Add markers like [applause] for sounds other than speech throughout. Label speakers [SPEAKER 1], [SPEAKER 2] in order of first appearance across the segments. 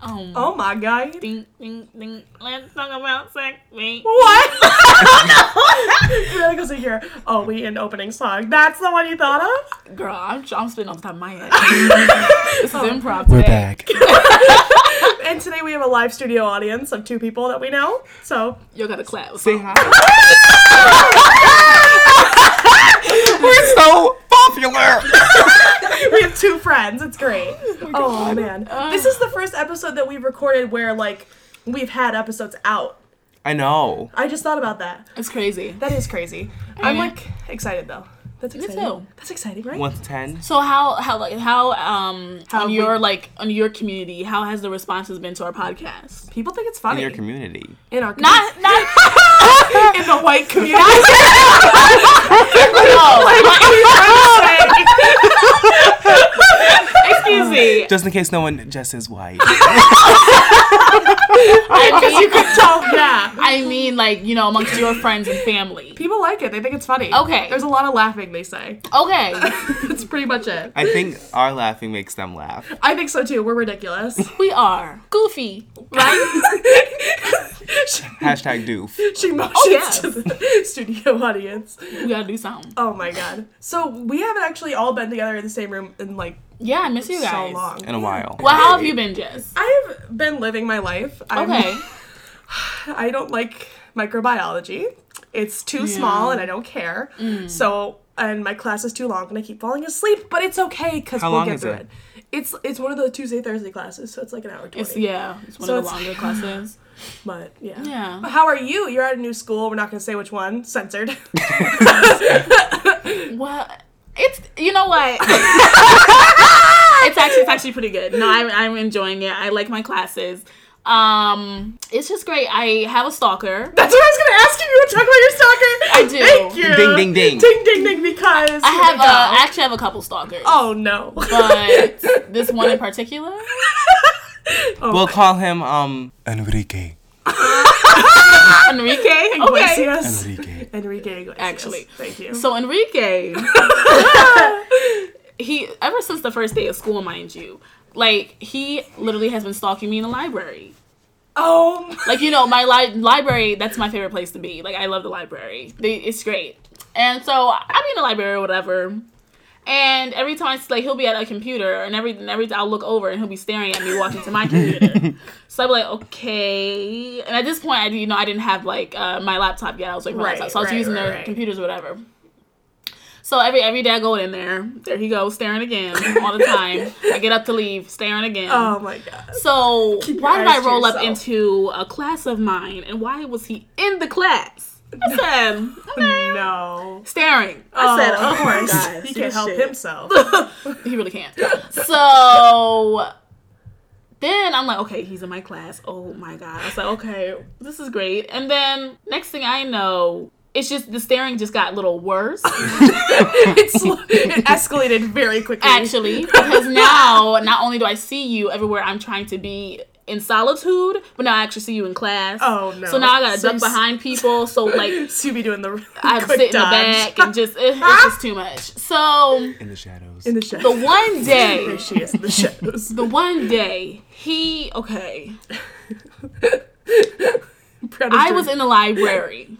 [SPEAKER 1] Um,
[SPEAKER 2] Oh my god.
[SPEAKER 1] ding, ding, ding. Let's talk about sex, babe.
[SPEAKER 2] What? you gotta go sing your Oh We in opening song. That's the one you thought of?
[SPEAKER 1] Girl, I'm, I'm spitting off the top of my head. this is improv
[SPEAKER 3] We're
[SPEAKER 1] today.
[SPEAKER 3] back. [laughs]
[SPEAKER 2] And today we have a live studio audience of two people that we know. So
[SPEAKER 1] You gotta clap.
[SPEAKER 3] Say hi. [laughs] We're so popular. [laughs] [laughs]
[SPEAKER 2] we have two friends. It's great. Oh man. This is the first episode that we've recorded where like we've had episodes out.
[SPEAKER 3] I know.
[SPEAKER 2] I just thought about that.
[SPEAKER 1] It's crazy.
[SPEAKER 2] That is crazy. I'm like excited though. That's
[SPEAKER 1] Me
[SPEAKER 2] exciting.
[SPEAKER 1] too.
[SPEAKER 2] That's exciting, right?
[SPEAKER 3] One to ten.
[SPEAKER 1] So how how like how um
[SPEAKER 2] How
[SPEAKER 1] on
[SPEAKER 2] we-
[SPEAKER 1] your like on your community how has the responses been to our podcast?
[SPEAKER 2] People think it's funny.
[SPEAKER 3] In your community.
[SPEAKER 2] in our community.
[SPEAKER 1] Not not [laughs] [laughs]
[SPEAKER 2] in the white community. [laughs]
[SPEAKER 1] excuse me.
[SPEAKER 3] Just in case no one just is white.
[SPEAKER 1] I
[SPEAKER 2] Because you could tell, yeah.
[SPEAKER 1] I mean like you know amongst your friends and family.
[SPEAKER 2] People like it. They think it's funny.
[SPEAKER 1] Okay.
[SPEAKER 2] There's a lot of laughing. They say.
[SPEAKER 1] Okay. [laughs]
[SPEAKER 2] That's pretty much it.
[SPEAKER 3] I think our laughing makes them laugh.
[SPEAKER 2] I think so too. We're ridiculous.
[SPEAKER 1] We are goofy, right? [laughs]
[SPEAKER 3] Hashtag doof.
[SPEAKER 2] she motions
[SPEAKER 1] Oh, yes.
[SPEAKER 2] to the [laughs] studio audience.
[SPEAKER 1] We gotta do something.
[SPEAKER 2] Oh my god. So we haven't actually all been together in the same room in like
[SPEAKER 1] Yeah, I miss you guys.
[SPEAKER 2] so long.
[SPEAKER 3] In a while.
[SPEAKER 1] Well, how have you been, Jess?
[SPEAKER 2] I've been living my life. I'm,
[SPEAKER 1] Okay. [sighs]
[SPEAKER 2] I don't like microbiology. It's too small and I don't care.
[SPEAKER 1] Mm.
[SPEAKER 2] So and my class is too long and I keep falling asleep, but it's okay because we'll
[SPEAKER 3] long
[SPEAKER 2] get
[SPEAKER 3] is
[SPEAKER 2] through
[SPEAKER 3] it?
[SPEAKER 2] it. It's it's one of the Tuesday Thursday classes, so it's like an hour twenty.
[SPEAKER 1] It's yeah, it's one
[SPEAKER 2] So
[SPEAKER 1] of the
[SPEAKER 2] it's-
[SPEAKER 1] longer [sighs] classes.
[SPEAKER 2] But yeah.
[SPEAKER 1] Yeah.
[SPEAKER 2] But how are you? You're at a new school. We're not gonna say which one. Censored. [laughs]
[SPEAKER 1] Well, it's you know what. [laughs] it's actually it's actually pretty good. No, I'm I'm enjoying it. I like my classes. Um, it's just great. I have a stalker.
[SPEAKER 2] That's what I was gonna ask you. You would talk about your stalker.
[SPEAKER 1] I do.
[SPEAKER 2] Thank you.
[SPEAKER 3] Ding, ding, ding.
[SPEAKER 2] Ding ding ding. Because
[SPEAKER 1] I have
[SPEAKER 2] we go.
[SPEAKER 1] uh, I actually have a couple stalkers.
[SPEAKER 2] Oh no.
[SPEAKER 1] But [laughs] this one in particular, [laughs]
[SPEAKER 2] Oh
[SPEAKER 3] We'll call him um Enrique. [laughs]
[SPEAKER 1] Enrique. Okay.
[SPEAKER 2] Iglesias.
[SPEAKER 3] Enrique.
[SPEAKER 2] Enrique Iglesias.
[SPEAKER 1] Actually.
[SPEAKER 2] Thank you.
[SPEAKER 1] So Enrique, [laughs] he ever since the first day of school, mind you, like he literally has been stalking me in the library.
[SPEAKER 2] oh.
[SPEAKER 1] Like you know, my li- library that's my favorite place to be. Like I love the library. They, it's great. And so I'll be in the library or whatever. And every time it's like he'll be at a computer and every and every I'll look over and he'll be staring at me walking to my [laughs] computer. so I'll be like, okay. And at this point I you know I didn't have like uh, my laptop yet. I was like my
[SPEAKER 2] Right,
[SPEAKER 1] laptop. So I was
[SPEAKER 2] right,
[SPEAKER 1] using
[SPEAKER 2] right,
[SPEAKER 1] their
[SPEAKER 2] right.
[SPEAKER 1] computers or whatever. So every every day I go in there, there he goes, staring again [laughs] all the time. I get up to leave, staring again.
[SPEAKER 2] Oh my god.
[SPEAKER 1] So
[SPEAKER 2] Keep
[SPEAKER 1] why did I
[SPEAKER 2] to
[SPEAKER 1] roll up into a class of mine, and why was he in the class? I said, okay.
[SPEAKER 2] No.
[SPEAKER 1] staring. I said, oh my
[SPEAKER 2] course. [laughs]
[SPEAKER 1] god,
[SPEAKER 2] He can't help himself. [laughs]
[SPEAKER 1] He really can't. So then I'm like, okay, he's in my class. Oh my god. I was like, okay, this is great. And then next thing I know. It's just the staring just got a little worse. [laughs]
[SPEAKER 2] it's it escalated very quickly.
[SPEAKER 1] actually because now not only do i see you everywhere i'm trying to be in solitude but now i actually see you in class
[SPEAKER 2] Oh, no.
[SPEAKER 1] so now i gotta
[SPEAKER 2] So
[SPEAKER 1] duck behind people so [laughs] like
[SPEAKER 2] So you be doing the [laughs]
[SPEAKER 1] i
[SPEAKER 2] quick
[SPEAKER 1] sit in the back and just it- it's just too much so
[SPEAKER 3] In the shadows.
[SPEAKER 2] in the shadows.
[SPEAKER 1] the one [laughs] day
[SPEAKER 2] There she is in the shadows.
[SPEAKER 1] the one day he okay i was in the library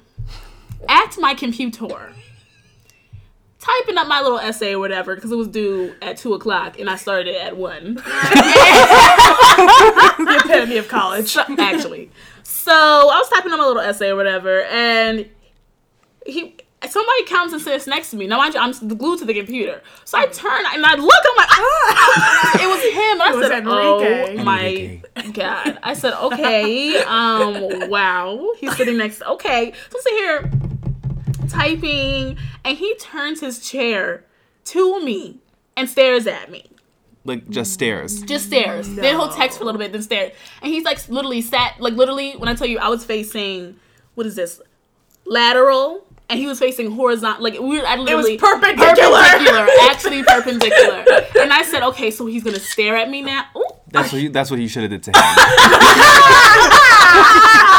[SPEAKER 1] at my computer typing up my little essay or whatever because it was due at two o'clock and i started at one [laughs]
[SPEAKER 2] the epitome of college.
[SPEAKER 1] actually. So I was typing up my little essay or whatever, and he somebody comes and sits next to me. Now mind you, I'm glued to the computer. So I turn and I look. I'm like, ah! [laughs] it was him. I
[SPEAKER 2] It was
[SPEAKER 1] said,
[SPEAKER 2] Enrique.
[SPEAKER 1] oh my
[SPEAKER 3] Enrique.
[SPEAKER 1] god. I said, okay, um, wow. He's sitting next. Okay, so sit here typing, and he turns his chair to me and stares at me
[SPEAKER 3] Like just stares.
[SPEAKER 1] just stares. Then he'll text for a little bit, then stare. And he's like literally sat, like literally, when I tell you I was facing, what is this? Lateral. And he was facing horizontal, like we were. I
[SPEAKER 2] It was
[SPEAKER 1] literally
[SPEAKER 2] perpendicular.
[SPEAKER 1] perpendicular, actually perpendicular. And I said, okay, so he's gonna stare at me now. Ooh.
[SPEAKER 3] That's what you that's what you should have did to him. [laughs] [laughs]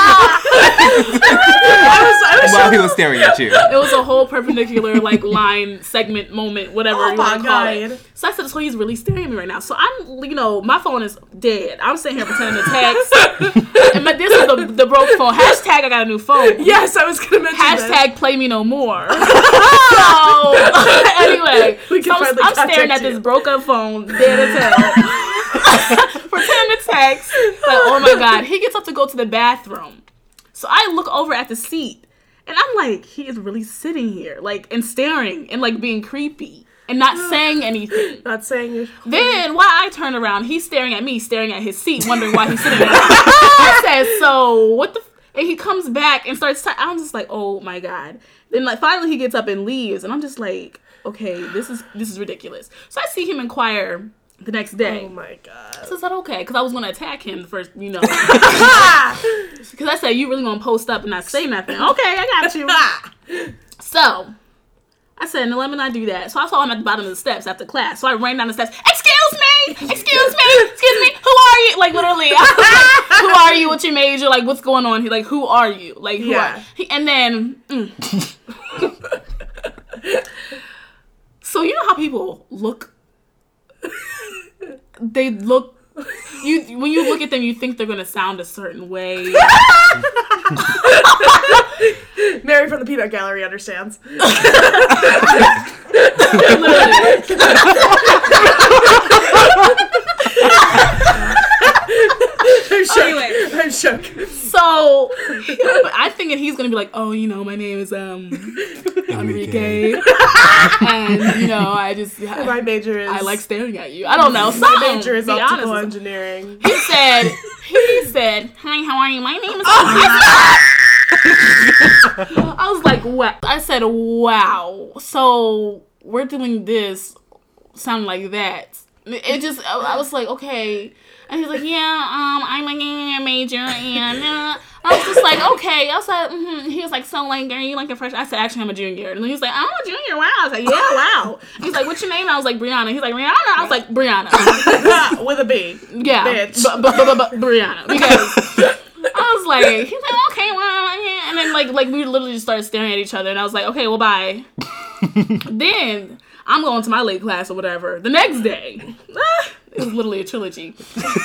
[SPEAKER 2] I was, I was
[SPEAKER 3] While he was staring at you. [laughs]
[SPEAKER 1] It was a whole perpendicular like line segment moment, whatever
[SPEAKER 2] Oh
[SPEAKER 1] you want to call it. So I said, so he's really staring at me right now. So I'm, you know, my phone is dead. I'm sitting here pretending to text, [laughs] and but this is the, the broke phone. Hashtag I got a new phone.
[SPEAKER 2] Yes, I was gonna mention this.
[SPEAKER 1] Hashtag play me no more. [laughs] so anyway, so I'm, I'm staring
[SPEAKER 2] contact
[SPEAKER 1] at
[SPEAKER 2] you.
[SPEAKER 1] this broke up phone, dead as hell. Pretending to text. Like, oh my god, he gets up to go to the bathroom. So I look over at the seat, and I'm like, he is really sitting here, like, and staring and like being creepy and not saying anything. [laughs]
[SPEAKER 2] Not saying you.
[SPEAKER 1] Then while I turn around, he's staring at me, staring at his seat, wondering why he's sitting there. [laughs] I said, "So what the?" F-? And he comes back and starts. i I'm just like, "Oh my god!" Then like finally he gets up and leaves, and I'm just like, "Okay, this is this is ridiculous." So I see him inquire the next day.
[SPEAKER 2] Oh my god.
[SPEAKER 1] So I said, "Okay," because I was gonna attack him the first, you know, [laughs] because I said, "You really gonna post up and not say nothing?" Okay, I got you. [laughs] So I said, no, let me not do that. So I saw him at the bottom of the steps after class. So I ran down the steps. Excuse me, excuse me, excuse me. Who are you? Like literally, I was like, [laughs] who are you? What's your major? Like what's going on? He like, who are you? Like who
[SPEAKER 2] Yeah.
[SPEAKER 1] are? He, and then, mm. so you know how people look. They look. You when you look at them, you think they're gonna sound a certain way. [laughs]
[SPEAKER 2] Mary from the Peanut Gallery understands. [laughs] [laughs] I'm shook.
[SPEAKER 1] Anyway.
[SPEAKER 2] I'm shook.
[SPEAKER 1] So I think that he's gonna be like, oh, you know, my name is um [laughs] Enrique, and you know, I just [laughs]
[SPEAKER 2] My
[SPEAKER 1] I,
[SPEAKER 2] major is.
[SPEAKER 1] I like staring at you. I don't know.
[SPEAKER 2] My major is optical engineering.
[SPEAKER 1] He said, he said, hi, how are you? My name is. I was like, wow. I said, wow. So we're doing this, sound like that. It just, I was like, okay. And he's like, yeah, um, I'm like a major, and uh, I was just like, okay. I was like, mm-hmm. he was like, so like, are you like a freshman? I said, actually, I'm a junior. And he was like, I'm a junior. Wow. I was like, yeah, wow. He's like, what's your name? I was like, Breyana. He's like, Breyana. I was like, Breyana. [laughs]
[SPEAKER 2] With a B.
[SPEAKER 1] Yeah,
[SPEAKER 2] Bitch.
[SPEAKER 1] but but but but Breyana because I was like, he's like, okay, well, yeah. and then like like we literally just started staring at each other, and I was like, okay, well, bye. [laughs] then I'm going to my late class or whatever. The next day, [laughs] it was literally a trilogy.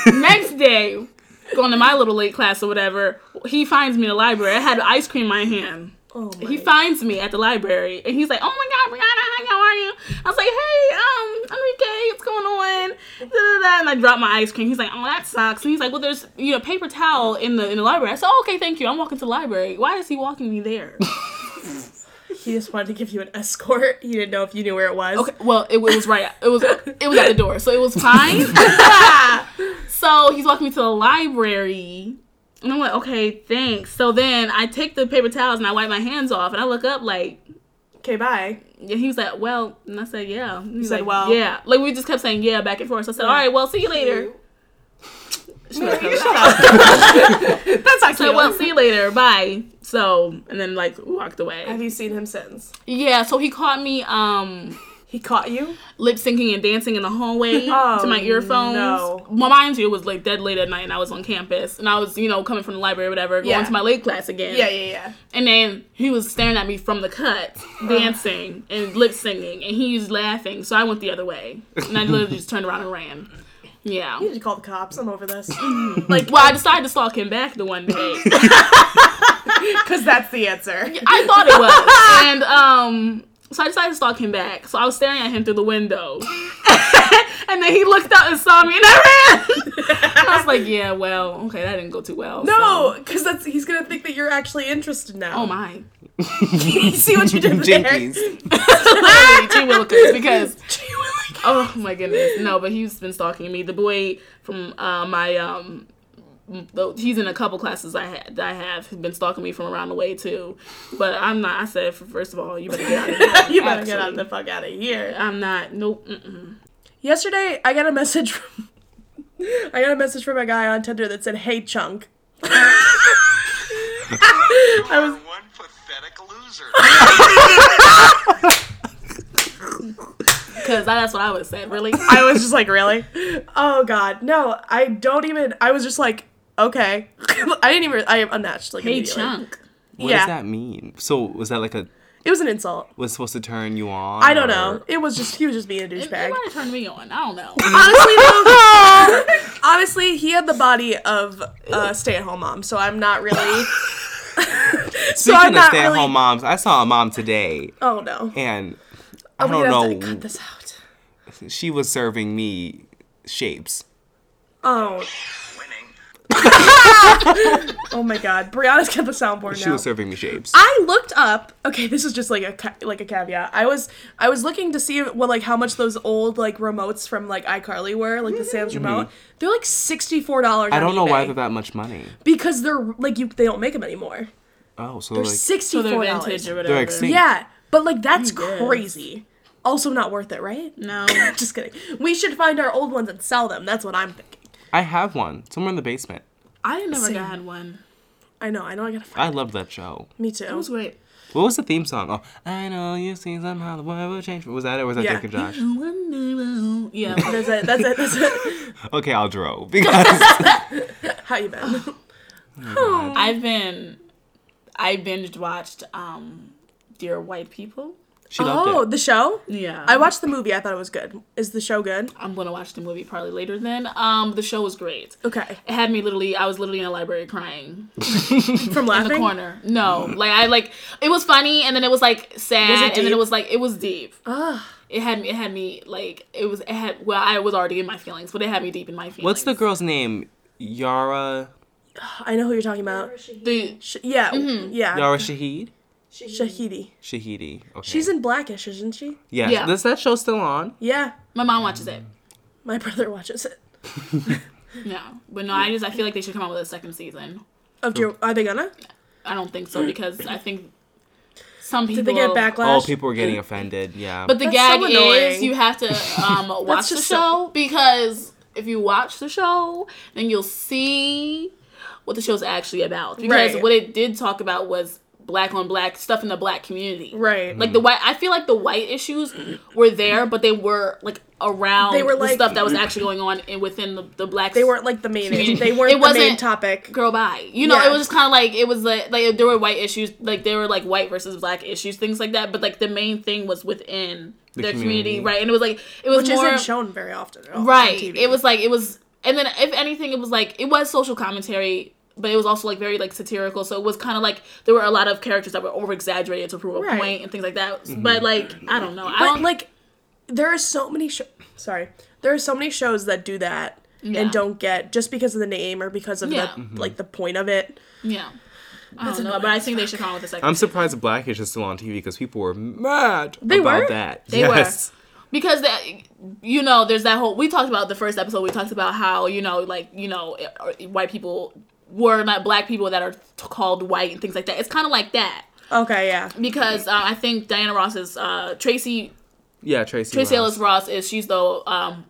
[SPEAKER 1] next day, going to my little late class or whatever, he finds me in the library. I had ice cream in my hand.
[SPEAKER 2] Oh my.
[SPEAKER 1] He finds me at the library and he's like, "Oh my God, Breyana, how are you?" I was like, "Hey, um, Enrique, what's going on?" Da, da, da. And I dropped my ice cream. He's like, "Oh, that sucks." And he's like, "Well, there's you know paper towel in the in the library." I said, oh, "Okay, thank you." I'm walking to the library. Why is he walking me there? [laughs]
[SPEAKER 2] He just wanted to give you an escort. He didn't know if you knew where it was.
[SPEAKER 1] Okay, well, it, was right. It was it was at the door, so it was [laughs] fine. [laughs] so he's walking me to the library. And I'm like, okay, thanks. So then I take the paper towels and I wipe my hands off, and I look up like,
[SPEAKER 2] Okay, bye.
[SPEAKER 1] Yeah, he was like, well, and I said, yeah. He
[SPEAKER 2] said,
[SPEAKER 1] like,
[SPEAKER 2] well.
[SPEAKER 1] yeah. Like we just kept saying yeah back and forth. So I said, all right, well, see you later.
[SPEAKER 2] Mary,
[SPEAKER 1] Shut
[SPEAKER 2] shut
[SPEAKER 1] up.
[SPEAKER 2] up. That's not
[SPEAKER 1] So
[SPEAKER 2] cute.
[SPEAKER 1] well, see you later. Bye. So and then like walked away.
[SPEAKER 2] Have you seen him since?
[SPEAKER 1] Yeah. So he caught me um
[SPEAKER 2] He caught you?
[SPEAKER 1] lip syncing and dancing in the hallway
[SPEAKER 2] Oh, [laughs]
[SPEAKER 1] to my earphones.
[SPEAKER 2] no.
[SPEAKER 1] Well, mind you, it was like dead late at night, and I was on campus, and I was you know coming from the library or whatever, going
[SPEAKER 2] Yeah.
[SPEAKER 1] to my late class again.
[SPEAKER 2] Yeah, yeah, yeah.
[SPEAKER 1] And then he was staring at me from the cut, dancing and lip singing, and he was laughing. So I went the other way, and I literally just turned around and ran. Yeah.
[SPEAKER 2] You need to call the cops. I'm over this. [laughs] like,
[SPEAKER 1] Well, I decided to stalk him back the one day. [laughs]
[SPEAKER 2] because that's the answer.
[SPEAKER 1] I thought it was, [laughs] and um, so I decided to stalk him back. So I was staring at him through the window, and then he looked out and saw me, and I ran. I was like, "Yeah, well, okay, that didn't go too well."
[SPEAKER 2] No,
[SPEAKER 1] so-
[SPEAKER 2] because that's he's gonna think that you're actually interested now.
[SPEAKER 1] Oh my.
[SPEAKER 2] See what you did there?
[SPEAKER 3] Jinkies.
[SPEAKER 1] Literally, G Willikers, because oh my goodness, no, but he's been stalking me. The boy from uh, my um, he's in a couple classes I had that I have has been stalking me from around the way too. But I'm not. I said first of all, you better get out of here. [laughs]
[SPEAKER 2] you better get out the fuck out of here.
[SPEAKER 1] I'm not. Nope. Mm-mm.
[SPEAKER 2] Yesterday, I got a message from [laughs] I got a message from a guy on Tinder that said, "Hey, chunk." [laughs] I was
[SPEAKER 4] one pathetic loser.
[SPEAKER 1] Because that's what I would say. Really. [laughs]
[SPEAKER 2] I was just like, really? Oh god, no! I don't even. I was just like, okay. [laughs] I didn't even. I unmatched like
[SPEAKER 1] Hey, chunk.
[SPEAKER 3] What
[SPEAKER 2] Yeah.
[SPEAKER 3] does that mean? So was that like a
[SPEAKER 2] It was an insult.
[SPEAKER 3] was supposed to turn you on?
[SPEAKER 2] I don't
[SPEAKER 3] or-
[SPEAKER 2] know. It was just he was just being a
[SPEAKER 1] It, it
[SPEAKER 2] douchebag.
[SPEAKER 1] might have turned me on. I don't know. [laughs]
[SPEAKER 2] honestly, though, honestly, he had the body of a stay-at-home mom, so I'm not really. so
[SPEAKER 3] Speaking
[SPEAKER 2] I'm
[SPEAKER 3] of
[SPEAKER 2] not
[SPEAKER 3] stay-at-home
[SPEAKER 2] really.
[SPEAKER 3] moms, I saw a mom today,
[SPEAKER 2] Oh no!
[SPEAKER 3] and I
[SPEAKER 2] Oh,
[SPEAKER 3] don't
[SPEAKER 2] have to
[SPEAKER 3] know.
[SPEAKER 2] cut this out.
[SPEAKER 3] She was serving me shapes.
[SPEAKER 2] Oh, [laughs] oh my God! Breyana's got the soundboard now.
[SPEAKER 3] She
[SPEAKER 2] now.
[SPEAKER 3] was serving me shapes.
[SPEAKER 2] I looked up. Okay, this is just like a ca- like a caveat. I was I was looking to see what like how much those old like remotes from like iCarly were, like the Sam's remote. They're like sixty four dollars.
[SPEAKER 3] Mm-hmm. I don't know why they're that much money.
[SPEAKER 2] because they're like you they don't make them anymore.
[SPEAKER 3] Oh, so
[SPEAKER 2] They're
[SPEAKER 3] like
[SPEAKER 2] sixty
[SPEAKER 1] So they're
[SPEAKER 2] four
[SPEAKER 1] vintage
[SPEAKER 2] dollars.
[SPEAKER 1] or whatever.
[SPEAKER 3] extinct.
[SPEAKER 2] Yeah, but like that's crazy. Also not worth it, right?
[SPEAKER 1] No. [laughs]
[SPEAKER 2] Just kidding. We should find our old ones and sell them. That's what I'm thinking.
[SPEAKER 3] I have one somewhere in the basement.
[SPEAKER 1] I never
[SPEAKER 2] Same.
[SPEAKER 1] got one.
[SPEAKER 2] I know. I know. I gotta find.
[SPEAKER 3] I loved that show.
[SPEAKER 2] Me too.
[SPEAKER 1] It was great.
[SPEAKER 3] What was the theme song? Oh, I know you see somehow the world will change. Was that it? Or was that
[SPEAKER 2] Yeah.
[SPEAKER 3] Drake and Josh? [laughs]
[SPEAKER 1] Yeah. [laughs]
[SPEAKER 2] That's it. That's it. That's it.
[SPEAKER 3] Okay, I'll draw because
[SPEAKER 2] How you been?
[SPEAKER 1] I've been, I binged watched um, Dear White People.
[SPEAKER 3] she loved
[SPEAKER 2] oh,
[SPEAKER 3] it.
[SPEAKER 2] the show.
[SPEAKER 1] Yeah.
[SPEAKER 2] I watched the movie. I thought it was good. Is the show good?
[SPEAKER 1] I'm gonna watch the movie probably later. Then, um, the show was great.
[SPEAKER 2] Okay.
[SPEAKER 1] It had me literally. I was literally in a library crying [laughs]
[SPEAKER 2] From
[SPEAKER 1] in the corner. No, like I like it was funny, and then it was like sad,
[SPEAKER 2] Was
[SPEAKER 1] and then it was like it was deep.
[SPEAKER 2] Ah.
[SPEAKER 1] It had me. It had me like it was. It had. Well, I was already in my feelings, but it had me deep in my feelings.
[SPEAKER 3] What's the girl's name? Yara
[SPEAKER 2] I know who you're talking about.
[SPEAKER 1] The
[SPEAKER 2] Sh- yeah.
[SPEAKER 1] Mm-hmm.
[SPEAKER 2] Yeah.
[SPEAKER 3] Yara Shahid?
[SPEAKER 2] Shahidi.
[SPEAKER 3] Shahidi. Okay.
[SPEAKER 2] She's in Blackish, isn't she?
[SPEAKER 3] yeah.
[SPEAKER 1] Yeah.
[SPEAKER 3] Is that show still on?
[SPEAKER 2] Yeah.
[SPEAKER 1] my mom watches it.
[SPEAKER 2] My brother watches it. [laughs]
[SPEAKER 1] No, but no, I just I feel like they should come out with a second season.
[SPEAKER 2] Of Dear, are they gonna?
[SPEAKER 1] I don't think so because I think some people
[SPEAKER 2] Did they get
[SPEAKER 3] Oh,
[SPEAKER 2] backlash?
[SPEAKER 3] people were getting offended. Yeah.
[SPEAKER 1] But the
[SPEAKER 2] That's
[SPEAKER 1] gag
[SPEAKER 2] so
[SPEAKER 1] is you have to um, [laughs] watch the show
[SPEAKER 2] so-
[SPEAKER 1] because if you watch the show, then you'll see what the show's actually about. Because
[SPEAKER 2] Right.
[SPEAKER 1] what it did talk about was black on black stuff in the black community.
[SPEAKER 2] Right.
[SPEAKER 1] Like the white, I feel like the white issues were there, but they were like around
[SPEAKER 2] They were,
[SPEAKER 1] the
[SPEAKER 2] like-
[SPEAKER 1] stuff that was actually going on in within the, the black.
[SPEAKER 2] They weren't like the main.
[SPEAKER 1] Community.
[SPEAKER 2] They weren't
[SPEAKER 1] It
[SPEAKER 2] the
[SPEAKER 1] wasn't-
[SPEAKER 2] topic.
[SPEAKER 1] girl bye. You know,
[SPEAKER 2] Yeah.
[SPEAKER 1] it was just kind of like it was like like there were white issues, like there were like white versus black issues, things like that. But like the main thing was within
[SPEAKER 3] The
[SPEAKER 1] their community.
[SPEAKER 3] community.
[SPEAKER 1] right? And it was like it was
[SPEAKER 2] Which
[SPEAKER 1] more
[SPEAKER 2] isn't shown very often. on
[SPEAKER 1] right.
[SPEAKER 2] TV.
[SPEAKER 1] It was like it was, and then if anything, it was like it was social commentary. But it was also like very like satirical, so it was kind of like there were a lot of characters that were over exaggerated to prove a
[SPEAKER 2] Right.
[SPEAKER 1] point and things like that. Mm-hmm. But like I don't know, I don't
[SPEAKER 2] like, there are so many. Sh- Sorry, there are so many shows that do that
[SPEAKER 1] Yeah.
[SPEAKER 2] and don't get just because of the name or because of
[SPEAKER 1] Yeah.
[SPEAKER 2] the like the point of it.
[SPEAKER 1] yeah. I don't know, but I think they should come out with a second.
[SPEAKER 3] I'm surprised Blackish is still on TV because people were mad
[SPEAKER 2] They
[SPEAKER 3] about
[SPEAKER 2] were?
[SPEAKER 3] that.
[SPEAKER 1] They
[SPEAKER 3] yes.
[SPEAKER 1] because that you know there's that whole we talked about the first episode we talked about how you know like you know white people were not black people that are t- called white and things like that it's kind of like that
[SPEAKER 2] Okay, yeah.
[SPEAKER 1] because uh, i think diana ross is uh tracy
[SPEAKER 3] Yeah, Tracy.
[SPEAKER 1] tracy
[SPEAKER 3] Ross.
[SPEAKER 1] ellis ross is she's the um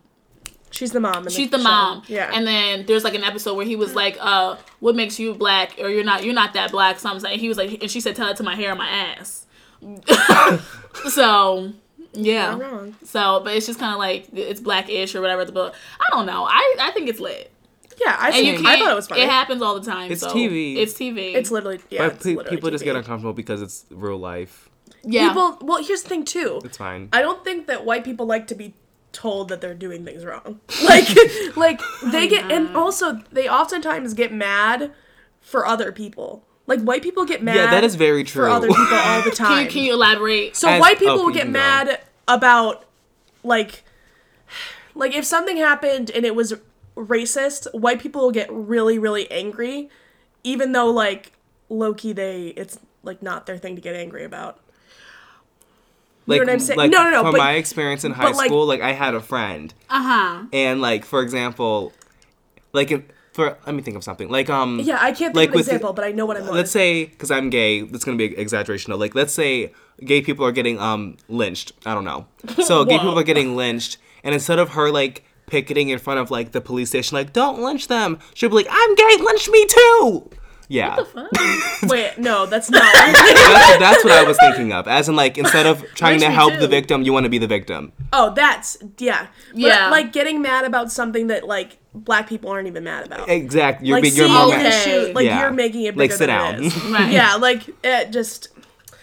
[SPEAKER 2] She's the mom.
[SPEAKER 1] She's the
[SPEAKER 2] show.
[SPEAKER 1] mom
[SPEAKER 2] Yeah.
[SPEAKER 1] and then there's like an episode where he was like uh what makes you black or you're not you're not that black something and he was like and she said tell it to my hair and my ass [laughs] so yeah
[SPEAKER 2] wrong.
[SPEAKER 1] so, but it's just kind of like it's blackish or whatever. The but I don't know. I I think it's lit,
[SPEAKER 2] Yeah, I,
[SPEAKER 1] and you can't.
[SPEAKER 2] I thought it was funny.
[SPEAKER 1] It happens all the time.
[SPEAKER 3] It's
[SPEAKER 1] so
[SPEAKER 3] TV.
[SPEAKER 1] It's TV.
[SPEAKER 2] it's literally yeah.
[SPEAKER 3] But
[SPEAKER 2] it's
[SPEAKER 3] pe-
[SPEAKER 2] literally
[SPEAKER 3] people just
[SPEAKER 2] TV.
[SPEAKER 3] get uncomfortable because it's real life.
[SPEAKER 1] yeah.
[SPEAKER 2] People. Well, here's the thing too.
[SPEAKER 3] It's fine.
[SPEAKER 2] I don't think that white people like to be told that they're doing things wrong. [laughs] Like, [laughs] like they get, and also they oftentimes get mad for other people. Like white people get mad.
[SPEAKER 3] Yeah, that is very true.
[SPEAKER 2] For other people all the [laughs]
[SPEAKER 1] can
[SPEAKER 2] time.
[SPEAKER 1] you, can you elaborate?
[SPEAKER 2] so
[SPEAKER 3] As-
[SPEAKER 2] white people
[SPEAKER 3] oh,
[SPEAKER 2] will get
[SPEAKER 3] can go.
[SPEAKER 2] mad about like, like if something happened and it was racist, white people will get really, really angry, even though like low key they it's like not their thing to get angry about.
[SPEAKER 3] like,
[SPEAKER 2] what I'm saying?
[SPEAKER 3] like
[SPEAKER 2] No, no, no,
[SPEAKER 3] From
[SPEAKER 2] but-
[SPEAKER 3] my experience in high
[SPEAKER 2] like-
[SPEAKER 3] school, like I had a friend,
[SPEAKER 1] Uh huh.
[SPEAKER 3] and like for example, like if, for let me think of something. Like um.
[SPEAKER 2] Yeah, I can't think
[SPEAKER 3] Like
[SPEAKER 2] of an
[SPEAKER 3] with the-
[SPEAKER 2] example, but I know what I'm.
[SPEAKER 3] Let's say, because I'm gay, that's gonna be an exaggeration. Though. Like, let's say gay people are getting um lynched. I don't know. So gay [laughs] people are getting lynched, and instead of her like picketing in front of like the police station, like don't lynch them, she'll be like, I'm gay, lynch me too. Yeah, [laughs]
[SPEAKER 2] Wait, no, that's not. [laughs]
[SPEAKER 3] that's, that's what I was thinking of. As in, like, instead of [laughs] trying
[SPEAKER 2] Lynch
[SPEAKER 3] to help
[SPEAKER 2] too.
[SPEAKER 3] the victim, you want to be the victim.
[SPEAKER 2] oh, that's yeah. But,
[SPEAKER 1] Yeah.
[SPEAKER 2] like getting mad about something that like black people aren't even mad about.
[SPEAKER 3] Exactly. You're
[SPEAKER 2] like
[SPEAKER 3] being you're
[SPEAKER 2] seeing
[SPEAKER 3] more
[SPEAKER 1] Okay.
[SPEAKER 2] the
[SPEAKER 3] mad.
[SPEAKER 2] issue, like
[SPEAKER 3] Yeah.
[SPEAKER 2] you're making it
[SPEAKER 3] Like,
[SPEAKER 2] bigger
[SPEAKER 3] sit
[SPEAKER 2] than
[SPEAKER 3] down.
[SPEAKER 2] it is.
[SPEAKER 1] Right.
[SPEAKER 2] Yeah, like it just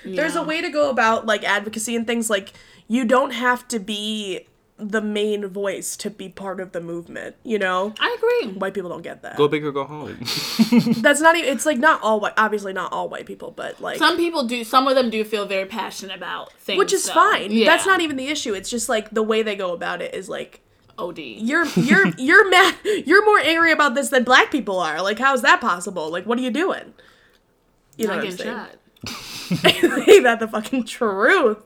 [SPEAKER 2] there's a way to go about like advocacy and things like you don't have to be the main voice to be part of the movement, you know?
[SPEAKER 1] I agree.
[SPEAKER 2] White people don't get that.
[SPEAKER 3] Go big or go home. [laughs] [laughs]
[SPEAKER 2] That's not even it's like not all white obviously not all white people, but like
[SPEAKER 1] Some people do. Some of them do feel very passionate about things,
[SPEAKER 2] which is
[SPEAKER 1] though.
[SPEAKER 2] fine.
[SPEAKER 1] Yeah.
[SPEAKER 2] That's not even the issue. It's just like the way they go about it is like
[SPEAKER 1] OD.
[SPEAKER 2] you're [laughs] you're you're mad you're more angry about this than black people are. Like how is that possible? Like what are you doing? You know
[SPEAKER 1] not
[SPEAKER 2] what I'm saying?
[SPEAKER 1] shot.
[SPEAKER 2] Ain't that the fucking truth?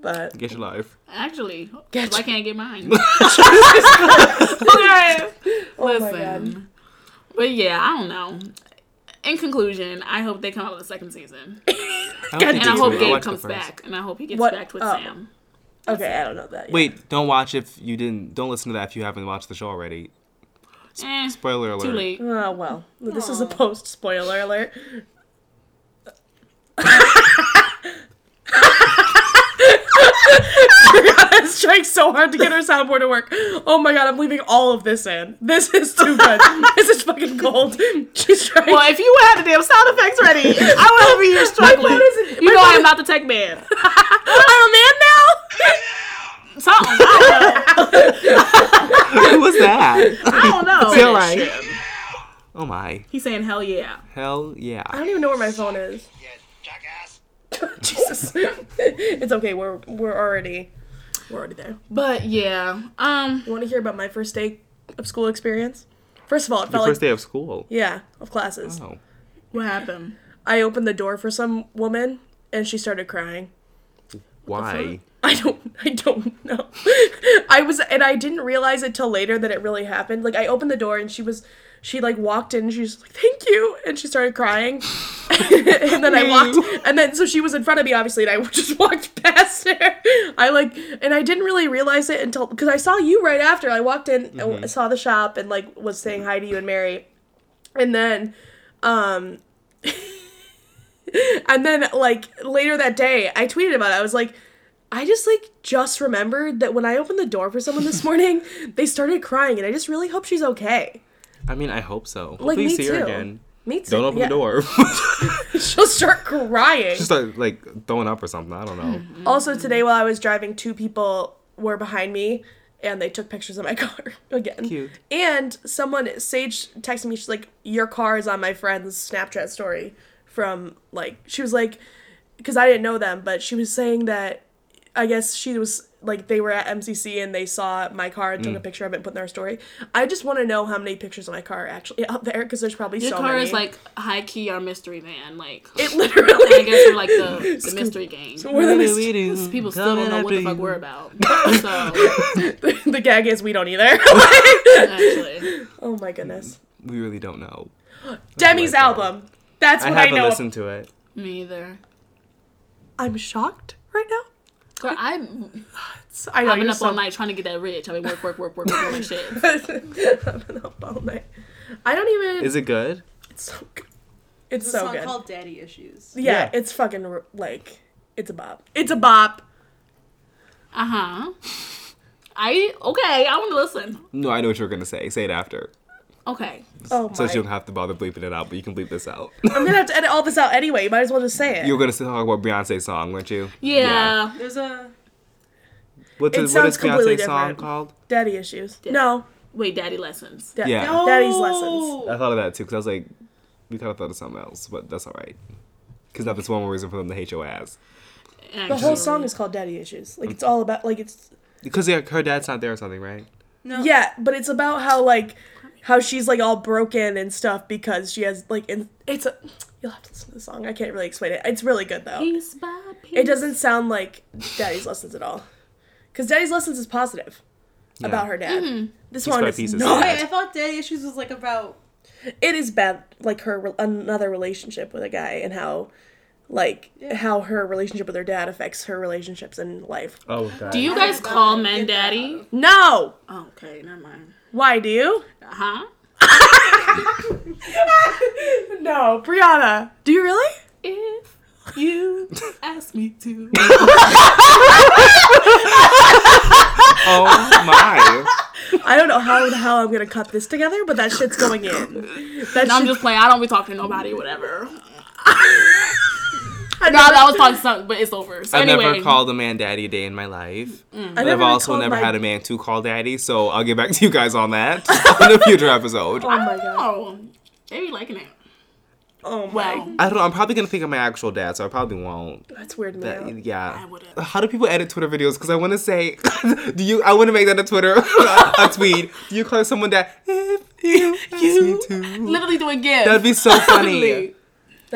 [SPEAKER 2] But
[SPEAKER 3] Get your life.
[SPEAKER 1] Actually,
[SPEAKER 2] Get
[SPEAKER 1] I can't get mine. [laughs] [laughs]
[SPEAKER 2] oh my
[SPEAKER 1] Listen, but yeah, I don't know. In conclusion, I hope they come out with a second season, [laughs]
[SPEAKER 3] I don't
[SPEAKER 2] God
[SPEAKER 3] think
[SPEAKER 1] and I hope
[SPEAKER 3] real.
[SPEAKER 1] Gabe
[SPEAKER 3] watched the
[SPEAKER 1] comes back, and I hope he gets
[SPEAKER 2] What-
[SPEAKER 1] back with
[SPEAKER 2] oh.
[SPEAKER 1] Sam.
[SPEAKER 2] Okay, I don't know that. Yet.
[SPEAKER 3] Wait, don't watch if you didn't. Don't listen to that if you haven't watched the show already.
[SPEAKER 1] Eh,
[SPEAKER 3] Spoiler alert.
[SPEAKER 1] too late.
[SPEAKER 2] Oh well, this is a post spoiler alert. Breyana's trying so hard to get her soundboard to work. Oh my god, I'm leaving all of this in. This is too good. this is fucking gold. She's trying.
[SPEAKER 1] Well, if you had the damn sound effects ready, I would over here struggling.
[SPEAKER 2] phone isn't-
[SPEAKER 1] You
[SPEAKER 2] my
[SPEAKER 1] know I
[SPEAKER 2] phone
[SPEAKER 1] am not the tech man. [laughs]
[SPEAKER 2] I'm a man now.
[SPEAKER 1] Something.
[SPEAKER 3] Who was that?
[SPEAKER 1] I don't know.
[SPEAKER 3] Feel right. Oh my.
[SPEAKER 1] He's saying hell yeah.
[SPEAKER 3] Hell yeah.
[SPEAKER 2] I don't even know where my phone is.
[SPEAKER 4] You jackass. [laughs]
[SPEAKER 2] Jesus. [laughs] it's okay. We're we're already we're already there.
[SPEAKER 1] But yeah, um,
[SPEAKER 2] want to hear about my first day of school experience? First of all, it
[SPEAKER 3] Your
[SPEAKER 2] felt
[SPEAKER 3] first
[SPEAKER 2] like
[SPEAKER 3] day of school.
[SPEAKER 2] yeah, of classes.
[SPEAKER 3] Oh.
[SPEAKER 1] what happened?
[SPEAKER 2] I opened the door for some woman and she started crying.
[SPEAKER 3] Why?
[SPEAKER 2] I don't I don't know. [laughs] I was and I didn't realize it till later that it really happened. Like I opened the door and she was she like walked in and she was like, Thank you and she started crying. [laughs] and then I walked and then so she was in front of me obviously and I [laughs] just walked past her. I like and I didn't really realize it until because I saw you right after. I walked in and saw the shop and like was saying hi to you and Mary. And then um [laughs] and then like later that day, I tweeted about it. I was like, I just like just remembered that when I opened the door for someone this morning, they started crying, and I just really hope she's okay.
[SPEAKER 3] I mean, I hope so. Hopefully
[SPEAKER 2] Like
[SPEAKER 3] you
[SPEAKER 2] me
[SPEAKER 3] see
[SPEAKER 2] too.
[SPEAKER 3] her again.
[SPEAKER 2] Me too.
[SPEAKER 3] Don't open
[SPEAKER 2] yeah.
[SPEAKER 3] the door. [laughs] [laughs]
[SPEAKER 2] She'll start crying.
[SPEAKER 3] She'll start like throwing up or something. I don't know. Mm-hmm.
[SPEAKER 2] Also today, while I was driving, two people were behind me. And they took pictures of my [laughs] car again.
[SPEAKER 3] Cute.
[SPEAKER 2] And someone, Sage, texted me. She's like, "Your car is on my friend's Snapchat story." From like, she was like, because I didn't know them, but she was saying that I guess she was like they were at MCC and they saw my car and took
[SPEAKER 3] Mm.
[SPEAKER 2] a picture of it and put in their story. I just want to know how many pictures of my car are actually out there because there's probably
[SPEAKER 1] Your
[SPEAKER 2] so
[SPEAKER 1] car
[SPEAKER 2] many.
[SPEAKER 1] is like high key our mystery van. Like
[SPEAKER 2] it literally.
[SPEAKER 1] I
[SPEAKER 2] literally.
[SPEAKER 1] guess we're like the, [laughs] the mystery gang.
[SPEAKER 2] We're the, mis-
[SPEAKER 1] People still don't know what the fuck we're about. [laughs] So [laughs]
[SPEAKER 2] the gag is we don't either.
[SPEAKER 1] actually,
[SPEAKER 2] oh my goodness.
[SPEAKER 3] We really don't know.
[SPEAKER 2] Demi's
[SPEAKER 3] like that.
[SPEAKER 2] album. That's
[SPEAKER 3] I
[SPEAKER 2] what I,
[SPEAKER 3] haven't
[SPEAKER 2] know.
[SPEAKER 3] listened to it.
[SPEAKER 1] me either.
[SPEAKER 2] I'm shocked right now.
[SPEAKER 1] Girl, [laughs] I'm
[SPEAKER 2] So- I know
[SPEAKER 1] I've been up
[SPEAKER 2] so-
[SPEAKER 1] all night trying to get that rich. I've been work, work, work, work, work, work, shit. [laughs]
[SPEAKER 2] I've been up all night. I don't even.
[SPEAKER 3] Is it good?
[SPEAKER 2] It's so good. It's
[SPEAKER 5] It's a
[SPEAKER 2] so
[SPEAKER 5] song
[SPEAKER 2] good.
[SPEAKER 5] called Daddy Issues.
[SPEAKER 2] yeah,
[SPEAKER 3] Yeah.
[SPEAKER 2] it's fucking like it's a bop. It's a bop.
[SPEAKER 1] Uh huh. I okay. I want to listen.
[SPEAKER 3] No, I know what you're gonna say. Say it after,
[SPEAKER 1] Okay.
[SPEAKER 2] Oh
[SPEAKER 3] so
[SPEAKER 2] my!
[SPEAKER 3] you don't have to bother bleeping it out. But you can bleep this out.
[SPEAKER 2] I'm gonna have to edit all this out anyway. You might as well just say it.
[SPEAKER 3] you were gonna talk about Beyonce's song, weren't you?
[SPEAKER 1] Yeah.
[SPEAKER 5] There's a
[SPEAKER 3] What's
[SPEAKER 2] It
[SPEAKER 3] it, what
[SPEAKER 2] sounds
[SPEAKER 3] is Beyonce's song called?
[SPEAKER 2] Daddy issues. No.
[SPEAKER 1] Wait, daddy lessons.
[SPEAKER 2] Da-
[SPEAKER 3] Yeah.
[SPEAKER 2] Daddy's
[SPEAKER 5] Oh!
[SPEAKER 2] lessons.
[SPEAKER 3] I thought of that too because I was like, we kind of thought of something else, but that's all right. Because that's one more reason for them to hate your ass.
[SPEAKER 2] The whole song is called Daddy Issues. Like it's all about like it's
[SPEAKER 3] Because yeah, her dad's not there or something, right?
[SPEAKER 5] no.
[SPEAKER 2] yeah, but it's about how like how she's like all broken and stuff because she has like in, it's a you'll have to listen to the song. I can't really explain it. It's really good though.
[SPEAKER 1] Piece by piece.
[SPEAKER 2] It doesn't sound like Daddy's Lessons at all. Because Daddy's Lessons is positive about her dad. Mm-hmm. This one
[SPEAKER 3] by
[SPEAKER 2] is
[SPEAKER 3] piece is
[SPEAKER 2] not.
[SPEAKER 5] Wait, I thought Daddy Issues was like about.
[SPEAKER 2] It is bad, like her re- another relationship with a guy and how, like, how her relationship with her dad affects her relationships in life.
[SPEAKER 3] Oh god.
[SPEAKER 1] Do you guys call men daddy?
[SPEAKER 2] No.
[SPEAKER 1] Oh, okay, never mind.
[SPEAKER 2] Why do you?
[SPEAKER 1] Uh huh? [laughs]
[SPEAKER 2] No, Breyana. Do you really?
[SPEAKER 1] If you ask me to. [laughs]
[SPEAKER 3] Oh my.
[SPEAKER 2] I don't know how the hell I'm gonna cut this together, but that shit's going in. That
[SPEAKER 1] No, I'm just playing. I don't be talking to nobody, whatever. [laughs]
[SPEAKER 2] I
[SPEAKER 1] No,
[SPEAKER 2] never-
[SPEAKER 1] that was [laughs] probably something, but it's over. So
[SPEAKER 3] I've
[SPEAKER 1] anyway,
[SPEAKER 3] never called a man daddy a day in my life.
[SPEAKER 1] Mm.
[SPEAKER 3] But I've
[SPEAKER 2] never
[SPEAKER 3] also never
[SPEAKER 2] my-
[SPEAKER 3] had a man to call daddy, so I'll get back to you guys on that [laughs] in a future episode.
[SPEAKER 2] Oh my god.
[SPEAKER 1] Oh, they be liking it.
[SPEAKER 2] Oh my.
[SPEAKER 1] Well,
[SPEAKER 3] I don't know. I'm probably gonna think of my actual dad, so I probably won't.
[SPEAKER 2] That's weird.
[SPEAKER 3] That, yeah.
[SPEAKER 1] I would've.
[SPEAKER 3] How do people edit Twitter videos? Because I want to say, [laughs] do you? I want to make that a Twitter a tweet. Do you call someone that? If you, ask me to.
[SPEAKER 1] literally do a gift.
[SPEAKER 3] That'd be so funny.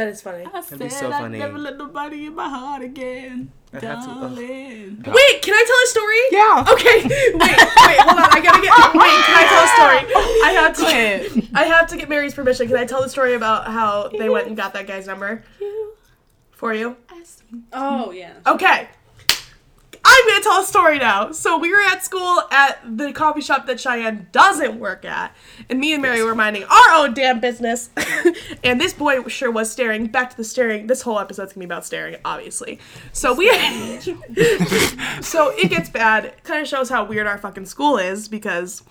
[SPEAKER 1] Literally.
[SPEAKER 2] That is funny.
[SPEAKER 1] I said
[SPEAKER 3] be so
[SPEAKER 1] I'd
[SPEAKER 3] funny.
[SPEAKER 1] never let nobody in my heart again.
[SPEAKER 3] I have to- ugh.
[SPEAKER 1] darling.
[SPEAKER 2] Wait, can I tell a story?
[SPEAKER 3] Yeah.
[SPEAKER 2] Okay. [laughs] Wait, wait, hold on. I gotta get. Wait, can I tell a [laughs] story? I have to.
[SPEAKER 1] Go.
[SPEAKER 2] I have to get Mary's permission. Can I tell the story about how they went and got that guy's number for you?
[SPEAKER 5] Oh yeah.
[SPEAKER 2] Okay. I'm gonna tell a story now. So we were at school at the coffee shop that Shyanne doesn't work at, and me and Mary were minding our own damn business. [laughs] and this boy sure was staring. Back to the staring. This whole episode's gonna be about staring, obviously. So we. [laughs] so it gets bad. Kind of shows how weird our fucking school is because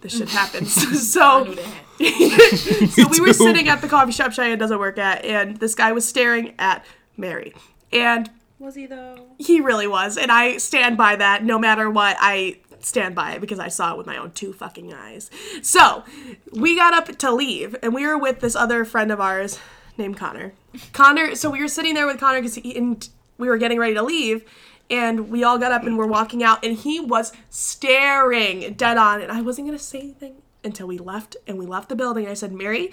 [SPEAKER 2] this shit happens. [laughs] so. So we were sitting at the coffee shop Shyanne doesn't work at, and this guy was staring at Mary. And
[SPEAKER 5] Was he though?
[SPEAKER 2] he really was. And I stand by that no matter what. I stand by it because I saw it with my own two fucking eyes. So we got up to leave, and we were with this other friend of ours named Connor. Connor, so we were sitting there with Connor because we were getting ready to leave. And we all got up and were walking out, and he was staring dead on. And I wasn't gonna say anything until we left, and we left the building. I said, Mary,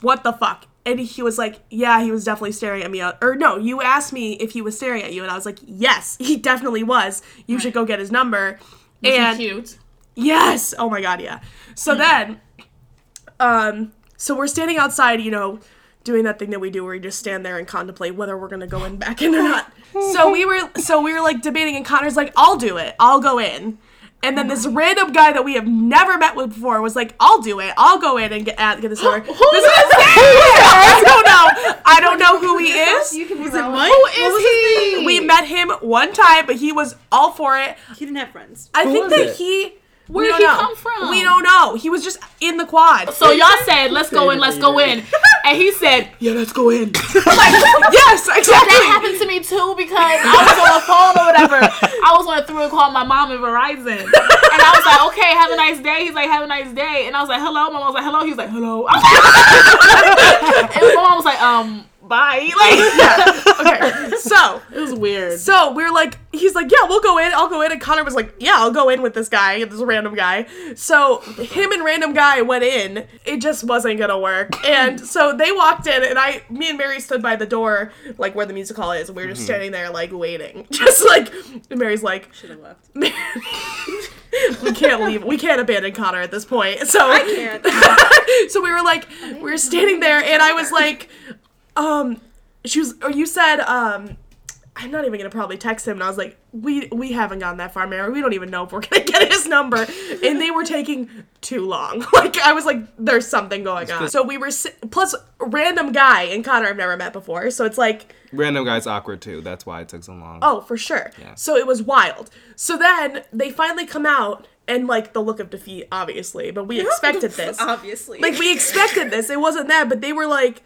[SPEAKER 2] what the fuck? And he was like, yeah, he was definitely staring at me. Or no, you asked me if he was staring at you, and I was like, yes, he definitely was. You should go get his number.
[SPEAKER 1] Was he
[SPEAKER 2] and
[SPEAKER 1] cute.
[SPEAKER 2] yes, oh my god, yeah. So then, um, so we're standing outside, you know, doing that thing that we do where we just stand there and contemplate whether we're gonna go in back in or not. So we were, so we were like debating, and Connor's like, I'll do it, I'll go in. And then this random guy that we have never met with before was like, "I'll do it. I'll go in and get at get this number." [gasps] Who is I don't know. I don't know who he is.
[SPEAKER 5] You can be Was it. Mike?
[SPEAKER 1] Who is he?
[SPEAKER 2] We met him one time, but he was all for it.
[SPEAKER 5] He didn't have friends.
[SPEAKER 2] I
[SPEAKER 3] Who
[SPEAKER 2] think
[SPEAKER 3] was
[SPEAKER 2] that
[SPEAKER 3] it?
[SPEAKER 2] he.
[SPEAKER 1] Where
[SPEAKER 2] we
[SPEAKER 1] did
[SPEAKER 2] don't
[SPEAKER 1] he
[SPEAKER 2] know.
[SPEAKER 1] come from?
[SPEAKER 2] We don't know. He was just in the quad.
[SPEAKER 1] So y'all said, let's go in, let's go in. [laughs] And he said,
[SPEAKER 2] yeah, let's go in. [laughs] like, yes, exactly.
[SPEAKER 1] that happened to me too because I was on the phone or whatever. I was on a through and called my mom in Verizon. And I was like, okay, have a nice day. He's like, have a nice day. And I was like, hello. My mom was like, hello. He was like, hello. [laughs] and my mom was like, um, bye. [laughs] Like,
[SPEAKER 2] okay, [laughs] so
[SPEAKER 1] it was weird.
[SPEAKER 2] So we're like, he's like, yeah, we'll go in. I'll go in. And Connor was like, yeah, I'll go in with this guy, this random guy. So him and random guy went in. It just wasn't gonna work. And so they walked in, and I, me and Mary stood by the door, like where the music hall is. And we were just mm-hmm. standing there, like waiting, [laughs] just like. And Mary's like,
[SPEAKER 5] Should have left.
[SPEAKER 2] we can't leave. We can't abandon Connor at this point. So
[SPEAKER 5] I can't.
[SPEAKER 2] so we were like, we were standing there, and I was like, um, she was, or you said, um, I'm not even gonna probably text him, and I was like, we we haven't gone that far, Mary. We don't even know if we're gonna [laughs] get his number, and they were taking too long. [laughs] Like I was like, there's something going on. So we were si- plus random guy and Connor I've never met before, so it's like.
[SPEAKER 3] Random guy's awkward too. That's why it took so long.
[SPEAKER 2] Oh, for sure.
[SPEAKER 3] Yeah.
[SPEAKER 2] So it was wild. So then they finally come out and like the look of defeat, obviously, but we [laughs] expected this.
[SPEAKER 5] Obviously.
[SPEAKER 2] Like we expected this. It wasn't that, but they were like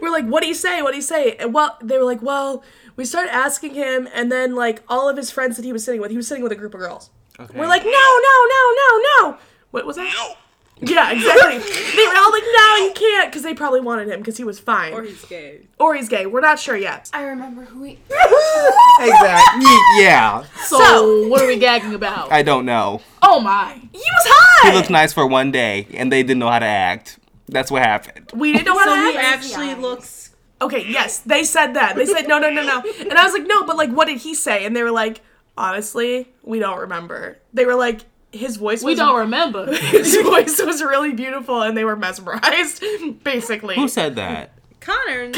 [SPEAKER 2] we're like, what do you say? What do you say? And well, they were like, well, we started asking him, and then like all of his friends that he was sitting with, he was sitting with a group of girls.
[SPEAKER 3] Okay.
[SPEAKER 2] We're like, no, no, no, no, no. What was that?
[SPEAKER 4] No.
[SPEAKER 2] Yeah, exactly. [laughs] they were all like, no, you can't, because they probably wanted him because he was fine,
[SPEAKER 5] or
[SPEAKER 2] or,
[SPEAKER 5] he's gay.
[SPEAKER 2] Or he's gay. We're not sure yet.
[SPEAKER 1] I remember who he. [laughs]
[SPEAKER 3] exactly. Yeah.
[SPEAKER 1] So,
[SPEAKER 2] So-
[SPEAKER 1] what are we gagging about?
[SPEAKER 3] I don't know.
[SPEAKER 1] oh my.
[SPEAKER 2] He was hot.
[SPEAKER 3] He looked nice for one day, and they didn't know how to act. That's what happened.
[SPEAKER 2] We didn't know how
[SPEAKER 5] So
[SPEAKER 2] to
[SPEAKER 5] he actually looks.
[SPEAKER 2] Okay, yes, they said that. They said no, no, no, no, and I was like, no, but like, what did he say? And they were like, honestly, we don't remember. They were like, his voice.
[SPEAKER 1] We
[SPEAKER 2] was,
[SPEAKER 1] don't remember. [laughs]
[SPEAKER 2] His voice was really beautiful, and they were mesmerized, [laughs] basically.
[SPEAKER 3] Who said that?
[SPEAKER 5] Connor. and-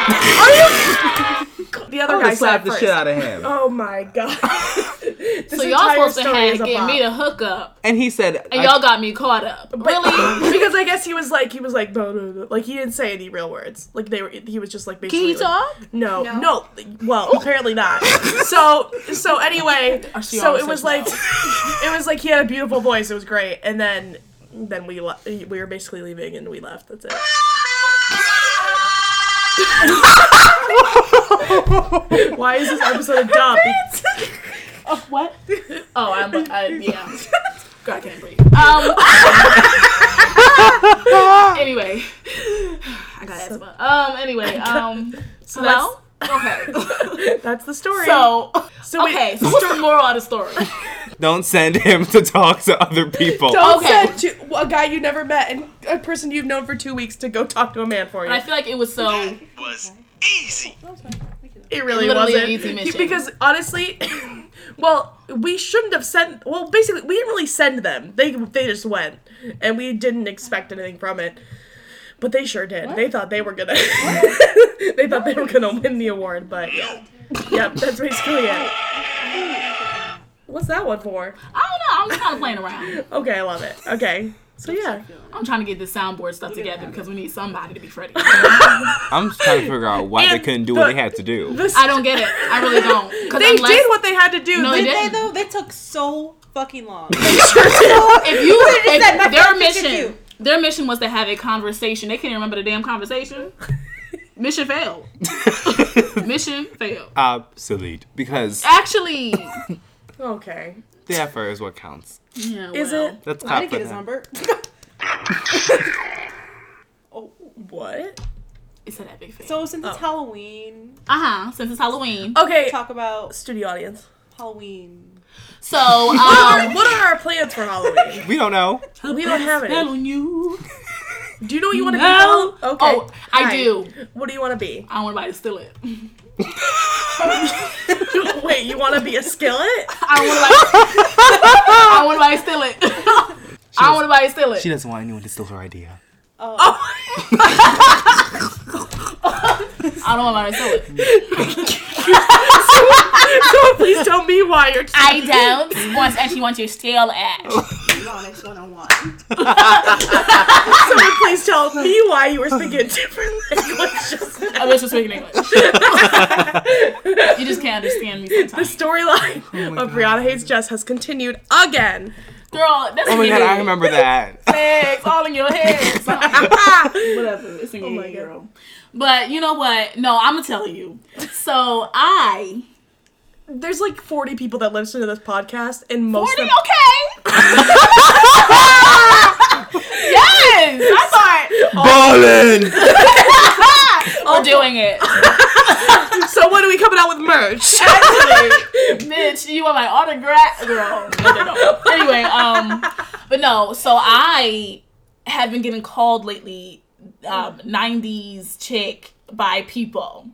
[SPEAKER 5] [laughs]
[SPEAKER 2] The other
[SPEAKER 3] I'm
[SPEAKER 2] guy
[SPEAKER 3] gonna the
[SPEAKER 2] first.
[SPEAKER 3] shit out of him.
[SPEAKER 2] Oh my god. [laughs] this
[SPEAKER 1] So y'all supposed to
[SPEAKER 2] story
[SPEAKER 1] have
[SPEAKER 2] is a
[SPEAKER 1] get me to hook up,
[SPEAKER 3] And he said,
[SPEAKER 1] and
[SPEAKER 3] I-
[SPEAKER 1] y'all got me caught up. Really? [laughs]
[SPEAKER 2] because I guess he was like he was like no, no, no. like he didn't say any real words. Like they were he was just like basically
[SPEAKER 1] Can he
[SPEAKER 2] like-
[SPEAKER 1] talk?
[SPEAKER 2] No,
[SPEAKER 5] No.
[SPEAKER 2] no. Well, apparently not. So so anyway, so it was
[SPEAKER 1] says
[SPEAKER 2] like it was like he had a beautiful voice. It was great. And then then we le- we were basically leaving and we left. That's it. Why is this episode a dump?
[SPEAKER 1] Oh, [laughs] what? Oh, I'm. I, [laughs] yeah. God, I can't breathe. Um. [laughs] anyway, I got asthma. Um. Anyway. Um.
[SPEAKER 2] So
[SPEAKER 1] Well. Okay. [laughs]
[SPEAKER 2] That's the story.
[SPEAKER 1] So.
[SPEAKER 2] So we-
[SPEAKER 1] okay. So what's the moral of the story? [laughs]
[SPEAKER 3] don't send him to talk to other people.
[SPEAKER 2] Don't
[SPEAKER 1] Okay.
[SPEAKER 2] send to a guy you never met and a person you've known for two weeks to go talk to a man for you.
[SPEAKER 1] And I feel like it was so.
[SPEAKER 4] Was easy.
[SPEAKER 2] It really
[SPEAKER 1] Literally
[SPEAKER 2] wasn't.
[SPEAKER 1] an easy mission.
[SPEAKER 2] Because honestly, [coughs] well, we shouldn't have sent. Well, basically, we didn't really send them. They they just went, and we didn't expect anything from it. But they sure did. They thought they were gonna. [laughs] they thought they were gonna win the award, but yeah, yeah, that's basically it. What's that one for?
[SPEAKER 1] I don't know. I'm just kind of playing around.
[SPEAKER 2] Okay, I love it. Okay, so yeah,
[SPEAKER 1] I'm trying to get this soundboard stuff together because we need somebody to be Freddie. [laughs]
[SPEAKER 3] I'm just trying to figure out why they couldn't do
[SPEAKER 2] the-
[SPEAKER 3] what they had to do.
[SPEAKER 2] this
[SPEAKER 1] I don't get it. I really don't.
[SPEAKER 2] they
[SPEAKER 1] unless-
[SPEAKER 2] did what they had to do.
[SPEAKER 1] No,
[SPEAKER 2] They-
[SPEAKER 1] they
[SPEAKER 5] Did they
[SPEAKER 1] didn't.
[SPEAKER 5] though? They took so fucking long. [laughs]
[SPEAKER 1] If you,
[SPEAKER 5] just said, "My
[SPEAKER 1] if their mission,
[SPEAKER 5] you."
[SPEAKER 1] Their mission was to have a conversation. They can't remember the damn conversation. [laughs] Mission failed. [laughs] mission failed.
[SPEAKER 3] Obsolete. Because
[SPEAKER 1] Actually, [laughs]
[SPEAKER 2] okay.
[SPEAKER 3] the effort is what counts.
[SPEAKER 1] yeah,
[SPEAKER 2] Is
[SPEAKER 1] well,
[SPEAKER 2] it
[SPEAKER 3] That's
[SPEAKER 5] I
[SPEAKER 3] clap
[SPEAKER 5] didn't
[SPEAKER 3] for
[SPEAKER 5] get his
[SPEAKER 3] them.
[SPEAKER 5] number.
[SPEAKER 2] what?
[SPEAKER 1] It's an epic fail.
[SPEAKER 5] So since it's
[SPEAKER 2] Oh.
[SPEAKER 5] Halloween,
[SPEAKER 1] uh huh. Since it's Halloween,
[SPEAKER 2] Okay,
[SPEAKER 5] talk about
[SPEAKER 2] studio audience.
[SPEAKER 5] Halloween.
[SPEAKER 1] So [laughs] um,
[SPEAKER 2] what are our plans for Halloween?
[SPEAKER 3] We don't know.
[SPEAKER 2] We don't have any.
[SPEAKER 1] on you.
[SPEAKER 2] Do you know what you want to
[SPEAKER 1] No.
[SPEAKER 2] be? Okay.
[SPEAKER 1] Oh, I do.
[SPEAKER 2] What do you want to be?
[SPEAKER 1] I want anybody to steal it.
[SPEAKER 2] Wait, you want to be a skillet?
[SPEAKER 1] I want anybody. [laughs] I want anybody to steal it. I want anybody to steal it.
[SPEAKER 3] She doesn't want anyone to steal her idea.
[SPEAKER 5] Oh, [laughs]
[SPEAKER 1] I don't want anybody to steal it.
[SPEAKER 2] Someone please tell me why you're.
[SPEAKER 1] I don't want actually want you to steal it.
[SPEAKER 5] Onyx one on one.
[SPEAKER 2] Someone please tell me why you were speaking different language just now.
[SPEAKER 1] I wish I was speaking English. you just can't understand me
[SPEAKER 2] The
[SPEAKER 1] sometimes.
[SPEAKER 2] storyline oh of Breyana Hates Jess has continued again.
[SPEAKER 1] Girl, that's
[SPEAKER 3] Oh my god, I remember that. [laughs]
[SPEAKER 1] Legs all in your head. [laughs] Whatever. It's in your head, girl. But you know what? No, I'm gonna tell you. So I
[SPEAKER 2] There's like 40 people that listen to this podcast, and most
[SPEAKER 1] Forty,
[SPEAKER 2] of them.
[SPEAKER 1] okay. yes, I
[SPEAKER 3] Ballin!
[SPEAKER 1] thought we're doing it. [laughs]
[SPEAKER 2] So when are we coming out with merch?
[SPEAKER 1] Actually, bitch, you want my autograph, [laughs] girl? No, no, no. Anyway, um, but no. So I have been getting called lately, um, '90s chick by people.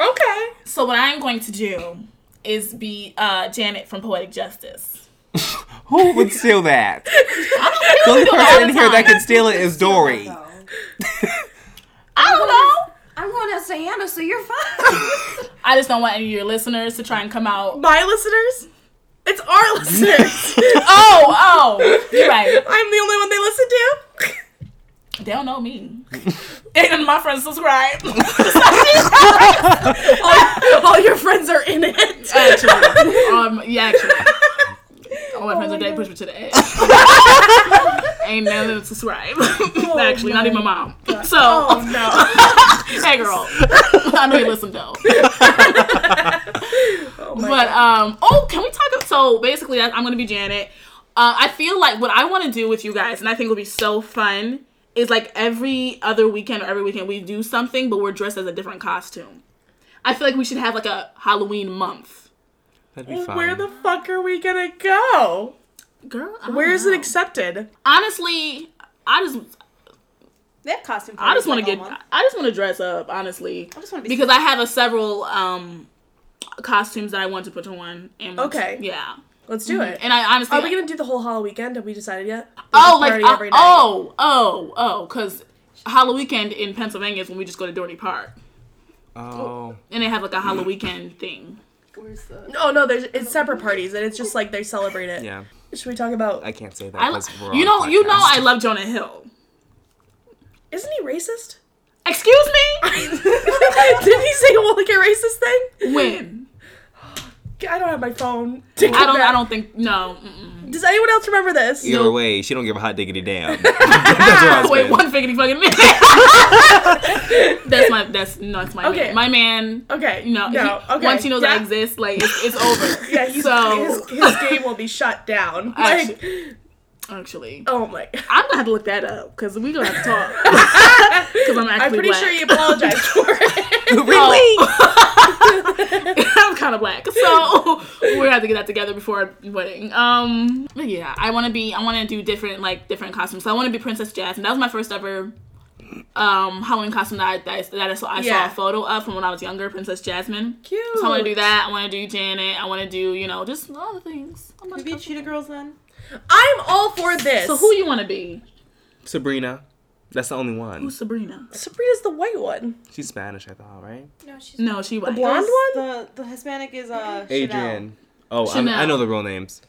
[SPEAKER 2] Okay.
[SPEAKER 1] So what I'm going to do is be uh, Janet from Poetic Justice. [laughs]
[SPEAKER 3] Who would steal that? [laughs]
[SPEAKER 1] I
[SPEAKER 3] The only
[SPEAKER 1] don't know.
[SPEAKER 3] person in here that can steal it is Dory.
[SPEAKER 1] I don't know.
[SPEAKER 5] I'm going to Santa, so you're fine.
[SPEAKER 1] I just don't want any of your listeners to try and come out.
[SPEAKER 2] My listeners? It's our [laughs] listeners.
[SPEAKER 1] Oh, oh, you're right.
[SPEAKER 2] I'm the only one they listen to.
[SPEAKER 1] They don't know me. Ain't none of my friends subscribe.
[SPEAKER 2] all, [laughs] [laughs] all your friends are in it.
[SPEAKER 1] actually, um, yeah, actually. All my friends are dead. Push me to the edge. [laughs] Ain't none of them subscribe. [laughs] actually, not even my mom. So,
[SPEAKER 2] Oh no. [laughs]
[SPEAKER 1] hey, girl. I know you listen though.
[SPEAKER 2] Oh
[SPEAKER 1] But
[SPEAKER 2] God.
[SPEAKER 1] um, oh, can we talk? About, so basically, I'm gonna be Janet. Uh, I feel like what I want to do with you guys, and I think will be so fun, is like every other weekend or every weekend we do something, but we're dressed as a different costume. I feel like we should have like a Halloween month.
[SPEAKER 3] That'd be fun.
[SPEAKER 2] Where the fuck are we gonna go?
[SPEAKER 1] Girl, I don't
[SPEAKER 2] Where is it accepted?
[SPEAKER 1] honestly, I just
[SPEAKER 5] They have costume
[SPEAKER 1] I just want to
[SPEAKER 5] like
[SPEAKER 1] get
[SPEAKER 5] all.
[SPEAKER 1] I just want to dress up, honestly.
[SPEAKER 5] I just want to be
[SPEAKER 1] Because I have a several um costumes that I want to put on and
[SPEAKER 2] Okay.
[SPEAKER 1] Yeah.
[SPEAKER 2] Let's do it.
[SPEAKER 1] And I honestly
[SPEAKER 2] Are we gonna do the whole Halloween weekend? Have we decided yet?
[SPEAKER 1] Oh,
[SPEAKER 2] There's a
[SPEAKER 1] like
[SPEAKER 2] party
[SPEAKER 1] uh,
[SPEAKER 2] every night.
[SPEAKER 1] oh, oh, oh, because Halloween weekend in Pennsylvania is when we just go to Dorney Park.
[SPEAKER 3] Oh.
[SPEAKER 1] and they have like a Halloween weekend thing.
[SPEAKER 5] Where's the?
[SPEAKER 2] No, no, there's it's separate parties and it's just like they celebrate it.
[SPEAKER 3] Yeah.
[SPEAKER 2] Should we talk about?
[SPEAKER 3] I can't say that.
[SPEAKER 1] I,
[SPEAKER 3] 'cause we're
[SPEAKER 1] you
[SPEAKER 3] on
[SPEAKER 1] know,
[SPEAKER 3] a
[SPEAKER 1] you know,
[SPEAKER 3] podcast.
[SPEAKER 1] I love Jonah Hill.
[SPEAKER 2] Isn't he racist?
[SPEAKER 1] Excuse me. [laughs]
[SPEAKER 2] Did he say a like a racist thing?
[SPEAKER 1] when
[SPEAKER 2] I don't have my phone. to
[SPEAKER 1] I don't,
[SPEAKER 2] that.
[SPEAKER 1] I don't think no. Mm-mm.
[SPEAKER 2] Does anyone else remember this?
[SPEAKER 3] Either way, she don't give a hot diggity damn. [laughs] [laughs] That's.
[SPEAKER 1] Wait, one figgity fucking minute. [laughs] that's my. That's no. That's my
[SPEAKER 2] Okay.
[SPEAKER 1] man. My man.
[SPEAKER 2] Okay.
[SPEAKER 1] You know,
[SPEAKER 2] no.
[SPEAKER 1] he-
[SPEAKER 2] okay.
[SPEAKER 1] once he knows
[SPEAKER 2] yeah.
[SPEAKER 1] I exist, like it's, it's over.
[SPEAKER 2] Yeah, he's,
[SPEAKER 1] so
[SPEAKER 2] his, his game will be shut down. Like,
[SPEAKER 1] Actually- actually,
[SPEAKER 2] oh my.
[SPEAKER 1] I'm gonna have to look that up because we gonna have to talk. Because I'm actually
[SPEAKER 2] I'm pretty
[SPEAKER 1] black.
[SPEAKER 2] sure you apologized for it. Oh.
[SPEAKER 3] really?
[SPEAKER 1] I'm kind of black, so [laughs] we have to get that together before wedding. Um, but yeah, I want to be. I want to do different, like different costumes. So I want to be Princess Jasmine. That was my first ever um Halloween costume that I, that I, that I saw, I saw a photo of from when I was younger, Princess Jasmine.
[SPEAKER 2] Cute.
[SPEAKER 1] So I want to do that. I want to do Janet. I want to do you know just other things. I'm not
[SPEAKER 5] Maybe
[SPEAKER 1] sure.
[SPEAKER 5] Cheetah Girls then.
[SPEAKER 2] I'm all for this.
[SPEAKER 1] So who you want to be?
[SPEAKER 3] Sabrina. That's the only one.
[SPEAKER 1] Who's Sabrina?
[SPEAKER 2] Sabrina's the white one.
[SPEAKER 3] She's Spanish, I thought, right?
[SPEAKER 5] No, she's
[SPEAKER 1] No, she was
[SPEAKER 2] blonde one?
[SPEAKER 5] The the Hispanic is uh
[SPEAKER 3] Adrienne. Oh, I'm,
[SPEAKER 1] Chanel.
[SPEAKER 3] I know the real names.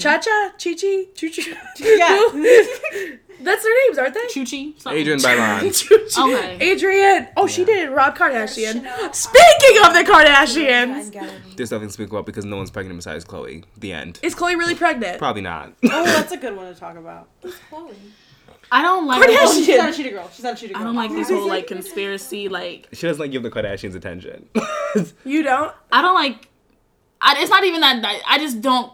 [SPEAKER 2] Cha Cha, Chi Chi, Choo Choo. [laughs]
[SPEAKER 5] Yeah. [laughs]
[SPEAKER 2] That's their names, aren't they?
[SPEAKER 1] Chuchi. Something.
[SPEAKER 3] Adrienne Bailon. [laughs]
[SPEAKER 2] Choo Choo.
[SPEAKER 1] Okay.
[SPEAKER 2] Adrienne. Oh, she did Rob Kardashian. Speaking of the Kardashians,
[SPEAKER 3] There's nothing to speak about because no one's pregnant besides Khloé. The end.
[SPEAKER 2] is Khloé really pregnant?
[SPEAKER 3] Probably not.
[SPEAKER 5] Oh, that's a good one to talk about. Khloé.
[SPEAKER 1] I don't like.
[SPEAKER 2] Kardashian.
[SPEAKER 5] Oh, she's not a Cheetah Girl. She's not a Cheetah Girl.
[SPEAKER 1] I don't like these whole like [laughs] conspiracy like.
[SPEAKER 3] she doesn't like give the Kardashians attention. [laughs]
[SPEAKER 2] You don't?
[SPEAKER 1] I don't like. I, it's not even that. I, I just don't.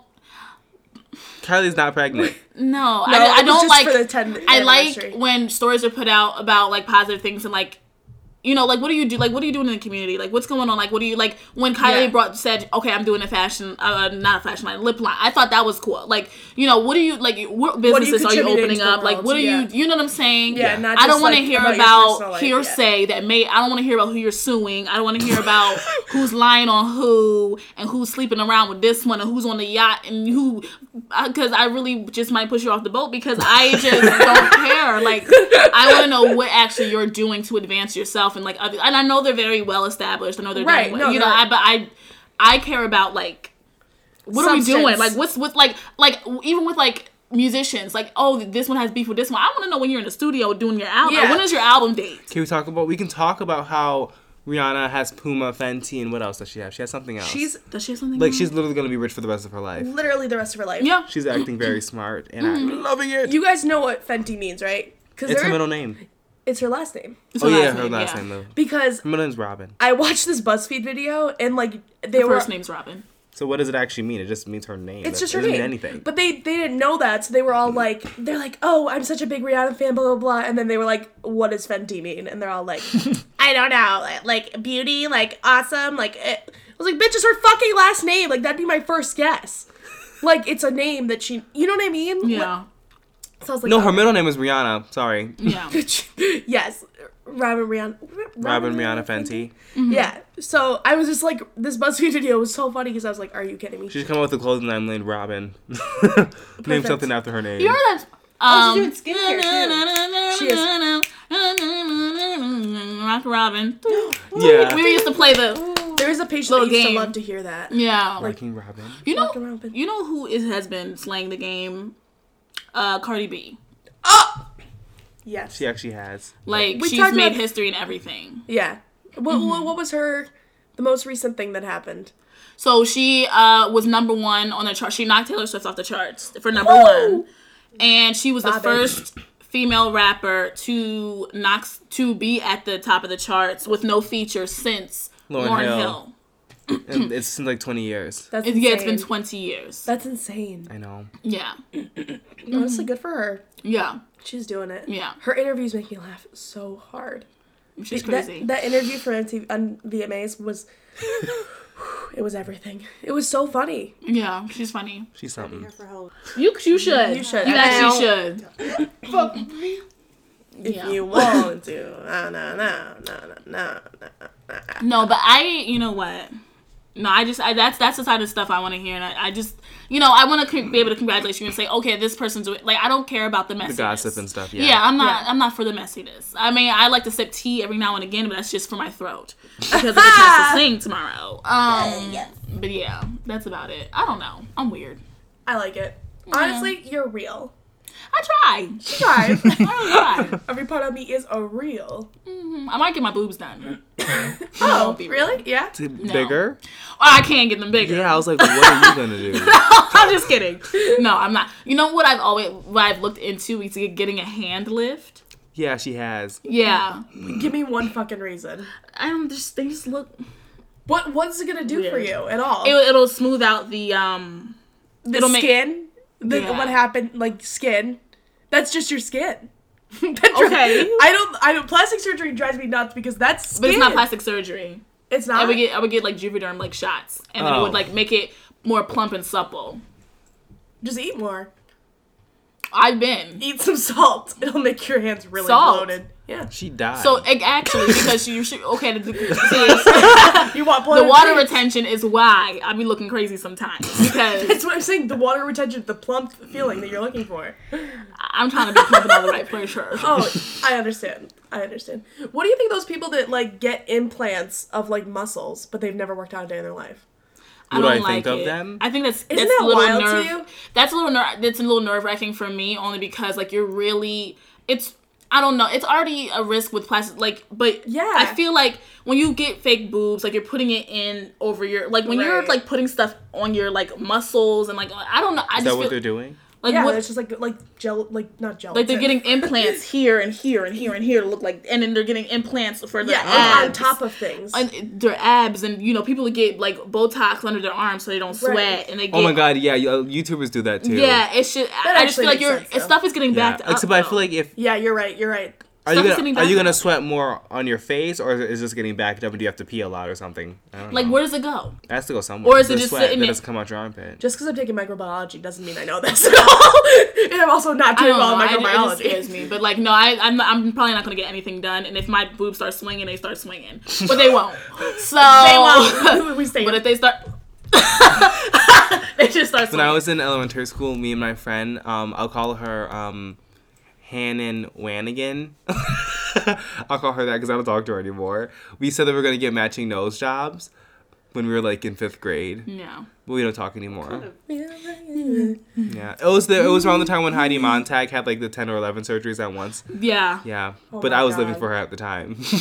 [SPEAKER 3] Kylie's not pregnant.
[SPEAKER 1] No, [laughs]
[SPEAKER 2] No,
[SPEAKER 1] I, I don't like.
[SPEAKER 2] for the 10th
[SPEAKER 1] I like when stories are put out about like positive things and like, you know, like what do you do? Like what are you doing in the community? Like what's going on? Like what do you like when Kylie
[SPEAKER 2] Yeah.
[SPEAKER 1] brought said, okay, I'm doing a fashion, uh, not a fashion line, lip line. I thought that was cool. Like you know, what do you like? What
[SPEAKER 2] are you
[SPEAKER 1] businesses are you opening
[SPEAKER 2] to the
[SPEAKER 1] up? Like
[SPEAKER 2] world?
[SPEAKER 1] what are
[SPEAKER 2] Yeah.
[SPEAKER 1] you? You know what I'm saying?
[SPEAKER 2] Yeah, not
[SPEAKER 1] I don't want to
[SPEAKER 2] like,
[SPEAKER 1] hear
[SPEAKER 2] about
[SPEAKER 1] about,
[SPEAKER 2] your personal life, yeah.
[SPEAKER 1] hearsay that may. I don't want to hear about who you're suing. I don't want to hear about [laughs] who's lying on who and who's sleeping around with this one and who's on the yacht and who. Because I really just might push you off the boat because I just [laughs] don't care. Like I want to know what actually you're doing to advance yourself and like other. And I know they're very well established. I know they're
[SPEAKER 2] Right,
[SPEAKER 1] doing
[SPEAKER 2] no,
[SPEAKER 1] well. You know, I but I I care about like what are we doing? Like what's with like like even with like musicians like oh this one has beef with this one. I want to know when you're in the studio doing your album.
[SPEAKER 2] Yeah.
[SPEAKER 1] When is your album date?
[SPEAKER 3] Can we talk about? We can talk about how Rihanna has Puma, Fenty, and what else does she have? She has something else.
[SPEAKER 2] She's
[SPEAKER 1] Does she have something?
[SPEAKER 3] like
[SPEAKER 1] on?
[SPEAKER 3] she's literally gonna be rich for the rest of her life.
[SPEAKER 2] literally the rest of her life.
[SPEAKER 1] yeah.
[SPEAKER 3] She's acting very smart, and I'm mm-hmm. loving it.
[SPEAKER 2] You guys know what Fenty means, right? Because
[SPEAKER 3] it's her middle name.
[SPEAKER 2] It's her last name.
[SPEAKER 1] It's
[SPEAKER 3] Oh
[SPEAKER 1] her
[SPEAKER 3] yeah,
[SPEAKER 1] last
[SPEAKER 3] her
[SPEAKER 1] name,
[SPEAKER 3] last
[SPEAKER 1] yeah.
[SPEAKER 3] name though.
[SPEAKER 2] Because
[SPEAKER 3] Her middle name's Robin.
[SPEAKER 2] I watched this BuzzFeed video and like they
[SPEAKER 1] Her
[SPEAKER 2] were
[SPEAKER 1] first name's Robin.
[SPEAKER 3] So what does it actually mean? It just means her name.
[SPEAKER 2] It's
[SPEAKER 3] That
[SPEAKER 2] just her
[SPEAKER 3] doesn't
[SPEAKER 2] name.
[SPEAKER 3] mean anything.
[SPEAKER 2] But they they didn't know that, so they were all like, they're like, oh, I'm such a big Rihanna fan, blah blah blah. And then they were like, what does Fenty mean? And they're all like, [laughs] I don't know, like, like beauty, like awesome, like. It. I was like, bitch, it's her fucking last name. Like that'd be my first guess. Like it's a name that she, you know what I mean?
[SPEAKER 1] Yeah.
[SPEAKER 2] So I was like,
[SPEAKER 3] no,
[SPEAKER 2] oh.
[SPEAKER 3] her middle name is Rihanna. Sorry,
[SPEAKER 1] Yeah. [laughs]
[SPEAKER 2] yes, Robin Rihanna.
[SPEAKER 3] Robin Rihanna Fenty.
[SPEAKER 2] Yeah. So I was just like, this BuzzFeed video was so funny because I was like, are you kidding me?
[SPEAKER 3] She's should come up with a clothing line named Robin. [laughs] Name something after her name.
[SPEAKER 1] You heard that?
[SPEAKER 5] Oh,
[SPEAKER 1] Um,
[SPEAKER 5] she's doing skincare
[SPEAKER 2] She is.
[SPEAKER 1] Rock Robin. [gasps]
[SPEAKER 3] yeah.
[SPEAKER 1] We used to play the
[SPEAKER 2] There is a patient
[SPEAKER 1] Little
[SPEAKER 2] that used
[SPEAKER 1] game.
[SPEAKER 2] to love to hear that.
[SPEAKER 1] yeah.
[SPEAKER 3] Working Robin.
[SPEAKER 1] You know,
[SPEAKER 2] Rockin' Robin.
[SPEAKER 1] you know who is has been slaying the game? Uh, Cardi B. Oh!
[SPEAKER 2] Yes.
[SPEAKER 3] She actually has.
[SPEAKER 1] Like
[SPEAKER 2] We
[SPEAKER 1] she's made
[SPEAKER 2] about-
[SPEAKER 1] history and everything.
[SPEAKER 2] Yeah. What, what, what was her, the most recent thing that happened?
[SPEAKER 1] So she uh was number one on the chart. She knocked Taylor Swift off the charts for number
[SPEAKER 2] Woo!
[SPEAKER 1] one, and she was the first female rapper to knock to be at the top of the charts with no feature since
[SPEAKER 3] Lauryn
[SPEAKER 1] Lauren
[SPEAKER 3] Hill.
[SPEAKER 1] Hill.
[SPEAKER 3] And it's since like 20 years.
[SPEAKER 2] That's
[SPEAKER 1] It- yeah, it's been twenty years.
[SPEAKER 2] That's insane.
[SPEAKER 3] I know.
[SPEAKER 1] Yeah,
[SPEAKER 2] Honestly, good for her.
[SPEAKER 1] yeah,
[SPEAKER 2] She's doing it.
[SPEAKER 1] Yeah.
[SPEAKER 2] Her interviews make me laugh so hard.
[SPEAKER 1] she's
[SPEAKER 2] That-
[SPEAKER 1] crazy.
[SPEAKER 2] That, interview for MTV, on VMAs was, [sighs] it was everything. It was so funny.
[SPEAKER 1] yeah, she's funny.
[SPEAKER 3] She's something.
[SPEAKER 5] Here for help.
[SPEAKER 1] You you should.
[SPEAKER 2] You should.
[SPEAKER 1] You actually should.
[SPEAKER 2] If
[SPEAKER 1] Yeah.
[SPEAKER 2] you want to. No, no, no, no, no, no, no.
[SPEAKER 1] No, but I, you know what? No, I just I, that's that's the side of stuff I want to hear, and I, I just you know I want to be able to congratulate you and say, okay, this person's doing like I don't care about the messiness,
[SPEAKER 3] The gossip and stuff. Yeah.
[SPEAKER 1] Yeah, I'm not.
[SPEAKER 2] Yeah.
[SPEAKER 1] I'm not for the messiness. I mean, I like to sip tea every now and again, but that's just for my throat [laughs] because I have to sing tomorrow. Um, but yeah, that's about it. I don't know. I'm weird.
[SPEAKER 2] I like it. Honestly, you're real.
[SPEAKER 1] I try.
[SPEAKER 2] Try. [laughs]
[SPEAKER 1] I really try.
[SPEAKER 2] Every part of me is a real.
[SPEAKER 1] Mhm. I might get my boobs done. [laughs]
[SPEAKER 2] Oh,
[SPEAKER 1] won't be
[SPEAKER 2] really? Yeah.
[SPEAKER 3] T- Bigger?
[SPEAKER 1] Oh, I can't get them bigger.
[SPEAKER 3] Yeah, I was like, what are you gonna do? [laughs]
[SPEAKER 1] I'm just kidding. No, I'm not. You know what I've always what I've looked into is getting a hand lift.
[SPEAKER 3] Yeah, she has.
[SPEAKER 1] Yeah,
[SPEAKER 2] Give me one fucking reason.
[SPEAKER 1] I don't just they just look.
[SPEAKER 2] What What's it gonna do for you at all?
[SPEAKER 1] It, it'll smooth out the um.
[SPEAKER 2] the
[SPEAKER 1] it'll make-
[SPEAKER 2] skin. The,
[SPEAKER 1] Yeah.
[SPEAKER 2] What happened? Like skin. That's just your skin. [laughs] That dri-
[SPEAKER 1] Okay.
[SPEAKER 2] I don't. I don't. Plastic surgery drives me nuts because that's skin.
[SPEAKER 1] But it's not plastic surgery.
[SPEAKER 2] It's not.
[SPEAKER 1] I would get I would get like Juvederm like shots, and then it
[SPEAKER 3] Oh.
[SPEAKER 1] would like make it more plump and supple.
[SPEAKER 2] Just eat more.
[SPEAKER 1] I've been
[SPEAKER 2] Eat some salt. [laughs] It'll make your hands really
[SPEAKER 1] Salt?
[SPEAKER 2] bloated. Yeah.
[SPEAKER 3] She died.
[SPEAKER 1] so it actually because you should okay. The, see, [laughs]
[SPEAKER 2] You want
[SPEAKER 1] the water
[SPEAKER 2] hands.
[SPEAKER 1] retention is why I be looking crazy sometimes because
[SPEAKER 2] That's what I'm saying. The water retention, the plump feeling that you're looking for.
[SPEAKER 1] I'm trying to be plump in all the right places. [laughs]
[SPEAKER 2] Oh, I understand. I understand. What do you think those people that like get implants of like muscles, but they've never worked out a day in their life?
[SPEAKER 1] I
[SPEAKER 3] What do
[SPEAKER 1] don't
[SPEAKER 3] I
[SPEAKER 1] like
[SPEAKER 3] think of
[SPEAKER 1] it.
[SPEAKER 3] them?
[SPEAKER 1] I think that's
[SPEAKER 2] Isn't
[SPEAKER 1] that's
[SPEAKER 2] that
[SPEAKER 1] a little
[SPEAKER 2] wild to
[SPEAKER 1] nerve.
[SPEAKER 2] you?
[SPEAKER 1] That's a little ner- That's a little nerve wracking for me, only because like you're really it's. I don't know. It's already a risk with plastic, like, but
[SPEAKER 2] Yeah.
[SPEAKER 1] I feel like when you get fake boobs, like you're putting it in over your, like when you're like putting stuff on your like muscles and like I don't know. I
[SPEAKER 3] Is
[SPEAKER 1] just
[SPEAKER 3] that what
[SPEAKER 1] feel,
[SPEAKER 3] they're doing?
[SPEAKER 1] Like
[SPEAKER 2] yeah,
[SPEAKER 1] what
[SPEAKER 2] it's just like like gel, like not gel.
[SPEAKER 1] like they're getting implants [laughs] here and here and here and here to look like, and then they're getting implants for their
[SPEAKER 2] yeah like, on top of things.
[SPEAKER 1] and their abs, and you know people get like Botox under their arms so they don't sweat,
[SPEAKER 2] Right.
[SPEAKER 1] and they get
[SPEAKER 3] Oh my god, yeah, uh, YouTubers do that too.
[SPEAKER 1] Yeah, it should. I- I just feel like your stuff is getting
[SPEAKER 3] Yeah.
[SPEAKER 1] backed up.
[SPEAKER 3] Except I feel like if
[SPEAKER 2] yeah, you're right. You're right.
[SPEAKER 3] Are you gonna are you gonna sweat more on your face or is this getting backed up and do you have to pee a lot or something? I don't
[SPEAKER 1] like
[SPEAKER 3] know.
[SPEAKER 1] where does it go?
[SPEAKER 3] It has to go somewhere.
[SPEAKER 1] Or is it just
[SPEAKER 3] sweat
[SPEAKER 1] sitting
[SPEAKER 3] that
[SPEAKER 1] there-
[SPEAKER 3] doesn't come out your armpit?
[SPEAKER 2] Just because I'm taking microbiology doesn't mean I know this at all. [laughs] and I'm also not doing
[SPEAKER 1] don't
[SPEAKER 2] well
[SPEAKER 1] know.
[SPEAKER 2] in
[SPEAKER 1] I, it just
[SPEAKER 2] microbiology.
[SPEAKER 1] scares me. But like, no, I, I'm, I'm probably not gonna get anything done. And if my boobs start swinging, they start swinging. But they won't. [laughs] So
[SPEAKER 2] They won't. [laughs] we stay.
[SPEAKER 1] But if they start, they just start
[SPEAKER 3] When I was in elementary school, me and my friend, um, I'll call her um, Hannon Wanigan. [laughs] I'll call her that because I don't talk to her anymore. We said that we are gonna get matching nose jobs when we were like in fifth grade,
[SPEAKER 1] no.
[SPEAKER 3] but we don't talk anymore. Yeah, it was the it was around the time when Heidi Montag had like the ten or eleven surgeries at once.
[SPEAKER 1] Yeah.
[SPEAKER 3] Yeah,
[SPEAKER 2] Oh
[SPEAKER 3] but I was living for her at the time. [laughs]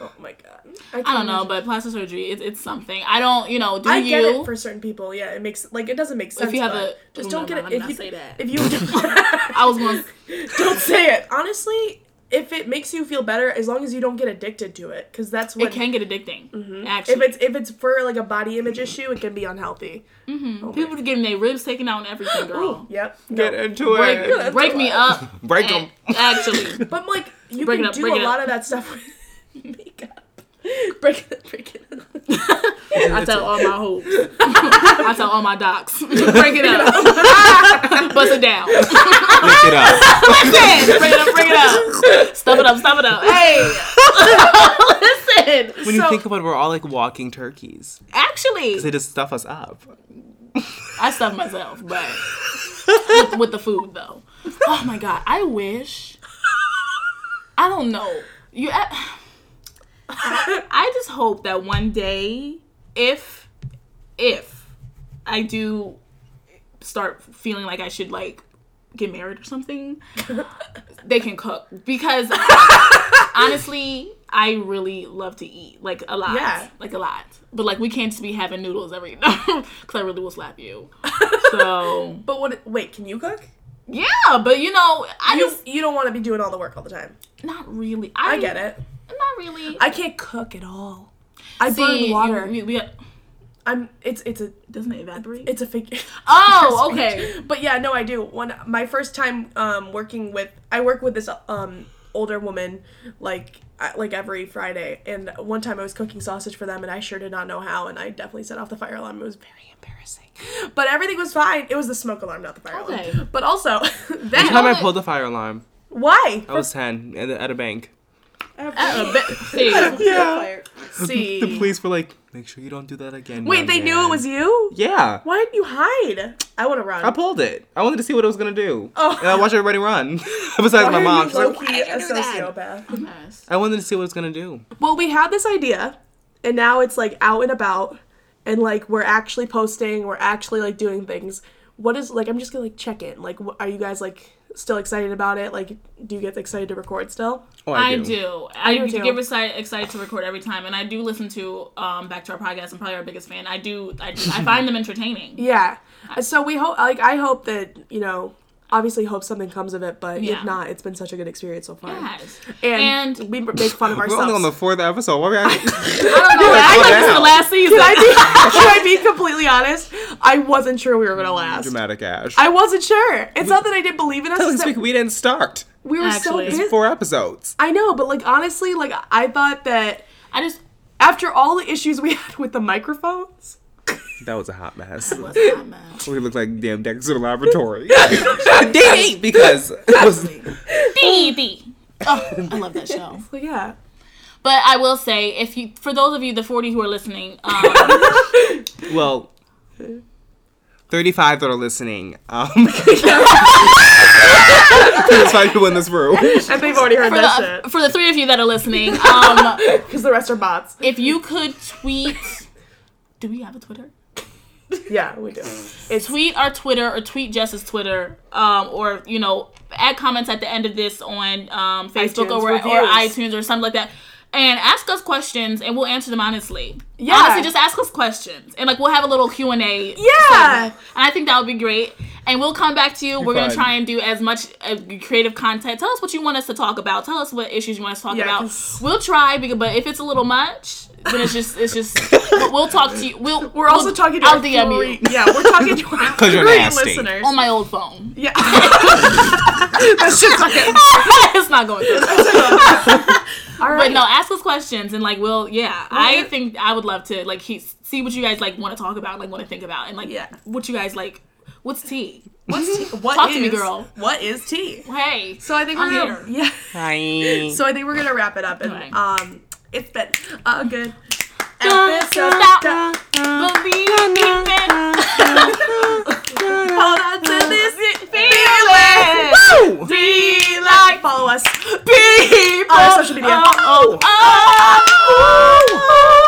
[SPEAKER 2] oh my god.
[SPEAKER 1] I don't know, but plastic surgery, it's, it's something. I don't, you know, do
[SPEAKER 2] I
[SPEAKER 1] you?
[SPEAKER 2] get it for certain people. Yeah, it makes like it doesn't make sense.
[SPEAKER 1] If you have
[SPEAKER 2] but
[SPEAKER 1] a-
[SPEAKER 2] just don't
[SPEAKER 1] no,
[SPEAKER 2] get
[SPEAKER 1] no,
[SPEAKER 2] it.
[SPEAKER 1] let me
[SPEAKER 2] If
[SPEAKER 1] not
[SPEAKER 2] you
[SPEAKER 1] say that.
[SPEAKER 2] if you [laughs]
[SPEAKER 1] I was going. [laughs]
[SPEAKER 2] don't say it honestly. If it makes you feel better, as long as you don't get addicted to it, because that's what
[SPEAKER 1] It can get addicting. Mm-hmm.
[SPEAKER 2] if
[SPEAKER 1] Actually,
[SPEAKER 2] it's if it's for like a body image issue, it can be unhealthy. Mm-hmm.
[SPEAKER 1] people are getting their ribs taken out and everything, girl.
[SPEAKER 2] Yep.
[SPEAKER 3] Get
[SPEAKER 2] No.
[SPEAKER 3] into
[SPEAKER 1] break,
[SPEAKER 3] it.
[SPEAKER 2] that's
[SPEAKER 1] break me up.
[SPEAKER 3] Break them.
[SPEAKER 1] Actually,
[SPEAKER 2] But like you
[SPEAKER 1] Break
[SPEAKER 2] can
[SPEAKER 1] up,
[SPEAKER 2] do a
[SPEAKER 1] it
[SPEAKER 2] lot of that stuff with [laughs] makeup. [laughs] break it, break it.
[SPEAKER 1] I tell all my hoes. [laughs] I tell all my docs. Break it up. Bust it down.
[SPEAKER 3] Lick it up.
[SPEAKER 1] Listen. Bring it up. Bring it up. Stuff it up. Stuff it up. Hey. Listen.
[SPEAKER 3] When you
[SPEAKER 2] So-
[SPEAKER 3] think about it, we're all like walking turkeys.
[SPEAKER 1] Actually,
[SPEAKER 3] They just stuff us up.
[SPEAKER 1] I stuff myself, but with, with the food though. Oh my god, I wish. I don't know. You. I, [laughs] I just hope that one day, if, if I do start feeling like I should like get married or something, [laughs] they can cook because [laughs] honestly, I really love to eat like a lot,
[SPEAKER 2] Yeah.
[SPEAKER 1] like a lot. But like we can't just be having noodles every because I really will slap you. So
[SPEAKER 2] But what? Wait, can you cook?
[SPEAKER 1] yeah, but you know, I
[SPEAKER 2] You
[SPEAKER 1] just
[SPEAKER 2] you don't want to be doing all the work all the time.
[SPEAKER 1] not really. I,
[SPEAKER 2] I get it.
[SPEAKER 1] Not really.
[SPEAKER 2] I can't cook at all. I
[SPEAKER 1] See,
[SPEAKER 2] burn water.
[SPEAKER 1] you- we- we-
[SPEAKER 2] I'm. It's it's a
[SPEAKER 1] doesn't it evaporate?
[SPEAKER 2] it's a figure. [laughs]
[SPEAKER 1] oh, okay.
[SPEAKER 2] But yeah, no, I do. When my first time um, working with, I work with this um, older woman, like like every Friday. And one time I was cooking sausage for them, and I sure did not know how, and I definitely set off the fire alarm. It was very embarrassing, but everything was fine. It was the smoke alarm, not the fire
[SPEAKER 1] Okay.
[SPEAKER 2] alarm. But also [laughs]
[SPEAKER 3] The
[SPEAKER 2] that
[SPEAKER 3] time I pulled the fire alarm,
[SPEAKER 2] why?
[SPEAKER 3] I was ten at, at a bank.
[SPEAKER 1] Uh, be- see,
[SPEAKER 3] Yeah.
[SPEAKER 2] See.
[SPEAKER 3] The police were like, make sure you don't do that again.
[SPEAKER 2] Wait,
[SPEAKER 3] young
[SPEAKER 2] they knew it was you?
[SPEAKER 3] Yeah.
[SPEAKER 2] Why didn't you hide? I want to run.
[SPEAKER 3] I pulled it. I wanted to see what it was gonna do.
[SPEAKER 2] Oh.
[SPEAKER 3] And I watched everybody run. [laughs] Besides my
[SPEAKER 2] Why are
[SPEAKER 3] mom.
[SPEAKER 2] you
[SPEAKER 3] She's like,
[SPEAKER 2] low-key a
[SPEAKER 3] you do that?"
[SPEAKER 2] sociopath?
[SPEAKER 3] I wanted to see what it was gonna do.
[SPEAKER 2] Well, we had this idea, and now it's like out and about, and like we're actually posting, we're actually like doing things. What is like? I'm just gonna like check in. Like, wh- are you guys like still excited about it? Like, do you get excited to record still?
[SPEAKER 3] Oh,
[SPEAKER 1] I do. I,
[SPEAKER 2] do too.
[SPEAKER 1] get excited, excited to record every time, and I do listen to um back to our podcast. I'm probably our biggest fan. I do. I, do, I find them [laughs] entertaining.
[SPEAKER 2] Yeah. So we hope, like, I hope that you know, obviously, hope something comes of it. But
[SPEAKER 1] Yeah.
[SPEAKER 2] if not, it's been such a good experience so far.
[SPEAKER 1] Yes.
[SPEAKER 2] And,
[SPEAKER 1] And-
[SPEAKER 2] we make fun of
[SPEAKER 3] We're
[SPEAKER 2] ourselves.
[SPEAKER 3] only on the fourth episode. Why are we
[SPEAKER 1] I [laughs] don't [laughs] know. I
[SPEAKER 3] slow
[SPEAKER 1] like this is the last season.
[SPEAKER 2] Can I be, [laughs] can I be completely honest? I wasn't sure we were gonna last.
[SPEAKER 3] Dramatic Ash.
[SPEAKER 2] I wasn't sure. It's not that I didn't believe in us.
[SPEAKER 3] Tell
[SPEAKER 2] It's
[SPEAKER 3] this
[SPEAKER 2] that
[SPEAKER 3] week we didn't start.
[SPEAKER 2] we were
[SPEAKER 1] Actually.
[SPEAKER 2] so
[SPEAKER 1] It's.
[SPEAKER 3] Four episodes.
[SPEAKER 2] I know, but like honestly, like I thought that
[SPEAKER 1] I just.
[SPEAKER 2] after all the issues we had with the microphones,
[SPEAKER 3] That was a hot mess.
[SPEAKER 1] Was a hot mess. [laughs]
[SPEAKER 3] We looked like damn Dexter Laboratory. [laughs] Dang! Because it was
[SPEAKER 1] Dee Dee. Oh, I love that show.
[SPEAKER 2] well, [laughs] yeah,
[SPEAKER 1] But I will say, if you, for those of you, the 40 who are listening, um,
[SPEAKER 3] well, thirty-five that are listening. Um, there's five people in this room.
[SPEAKER 2] and they've already heard
[SPEAKER 1] for,
[SPEAKER 2] that
[SPEAKER 1] the,
[SPEAKER 2] shit
[SPEAKER 1] for the three of you that are listening, um,
[SPEAKER 2] because the rest are bots.
[SPEAKER 1] if you could tweet, do we have a Twitter?
[SPEAKER 2] Yeah, we do. It's
[SPEAKER 1] Tweet our Twitter or tweet Jess's Twitter, um, or you know, add comments at the end of this on um, Facebook
[SPEAKER 2] iTunes
[SPEAKER 1] or, or
[SPEAKER 2] reviews.
[SPEAKER 1] iTunes or something like that. And ask us questions, and we'll answer them honestly.
[SPEAKER 2] Yeah.
[SPEAKER 1] honestly, just ask us questions, and like we'll have a little Q and A.
[SPEAKER 2] Yeah.
[SPEAKER 1] and I think that would be great. And we'll come back to you. We're gonna try and do as much uh, creative content. Tell us what you want us to talk about. Tell us what issues you want us to talk
[SPEAKER 2] Yeah,
[SPEAKER 1] about.
[SPEAKER 2] 'cause-
[SPEAKER 1] We'll try, but if it's a little much, then it's just it's just. [laughs] we'll talk to you. We'll.
[SPEAKER 2] we're also
[SPEAKER 1] we'll,
[SPEAKER 2] talking to
[SPEAKER 1] I'll
[SPEAKER 2] our
[SPEAKER 1] DM
[SPEAKER 2] three,
[SPEAKER 1] you
[SPEAKER 2] Yeah, we're talking to our [laughs]
[SPEAKER 3] 'Cause you're
[SPEAKER 2] three listeners.
[SPEAKER 1] on my old phone.
[SPEAKER 2] yeah, [laughs] that shit's okay.
[SPEAKER 1] it's not going through
[SPEAKER 2] right.
[SPEAKER 1] But no, ask us questions and like we'll yeah. We'll I think I would love to like he, see what you guys like want to talk about, like want to think about, and like
[SPEAKER 2] yeah.
[SPEAKER 1] what you guys like. What's tea? [laughs]
[SPEAKER 2] What's tea? [laughs] What
[SPEAKER 1] Talk is, to me, girl.
[SPEAKER 2] What is tea?
[SPEAKER 1] Hey.
[SPEAKER 2] So I think
[SPEAKER 1] I'm we're
[SPEAKER 2] gonna,
[SPEAKER 1] here.
[SPEAKER 2] yeah.
[SPEAKER 3] Hi. [laughs]
[SPEAKER 2] So I think we're gonna wrap it up and
[SPEAKER 1] okay.
[SPEAKER 2] um, it's been a good episode.
[SPEAKER 1] Believe in.
[SPEAKER 3] Hold on to
[SPEAKER 2] this feeling.
[SPEAKER 1] Woo! Like
[SPEAKER 2] follow us.
[SPEAKER 1] People. On our social media. Oh, oh, oh, oh.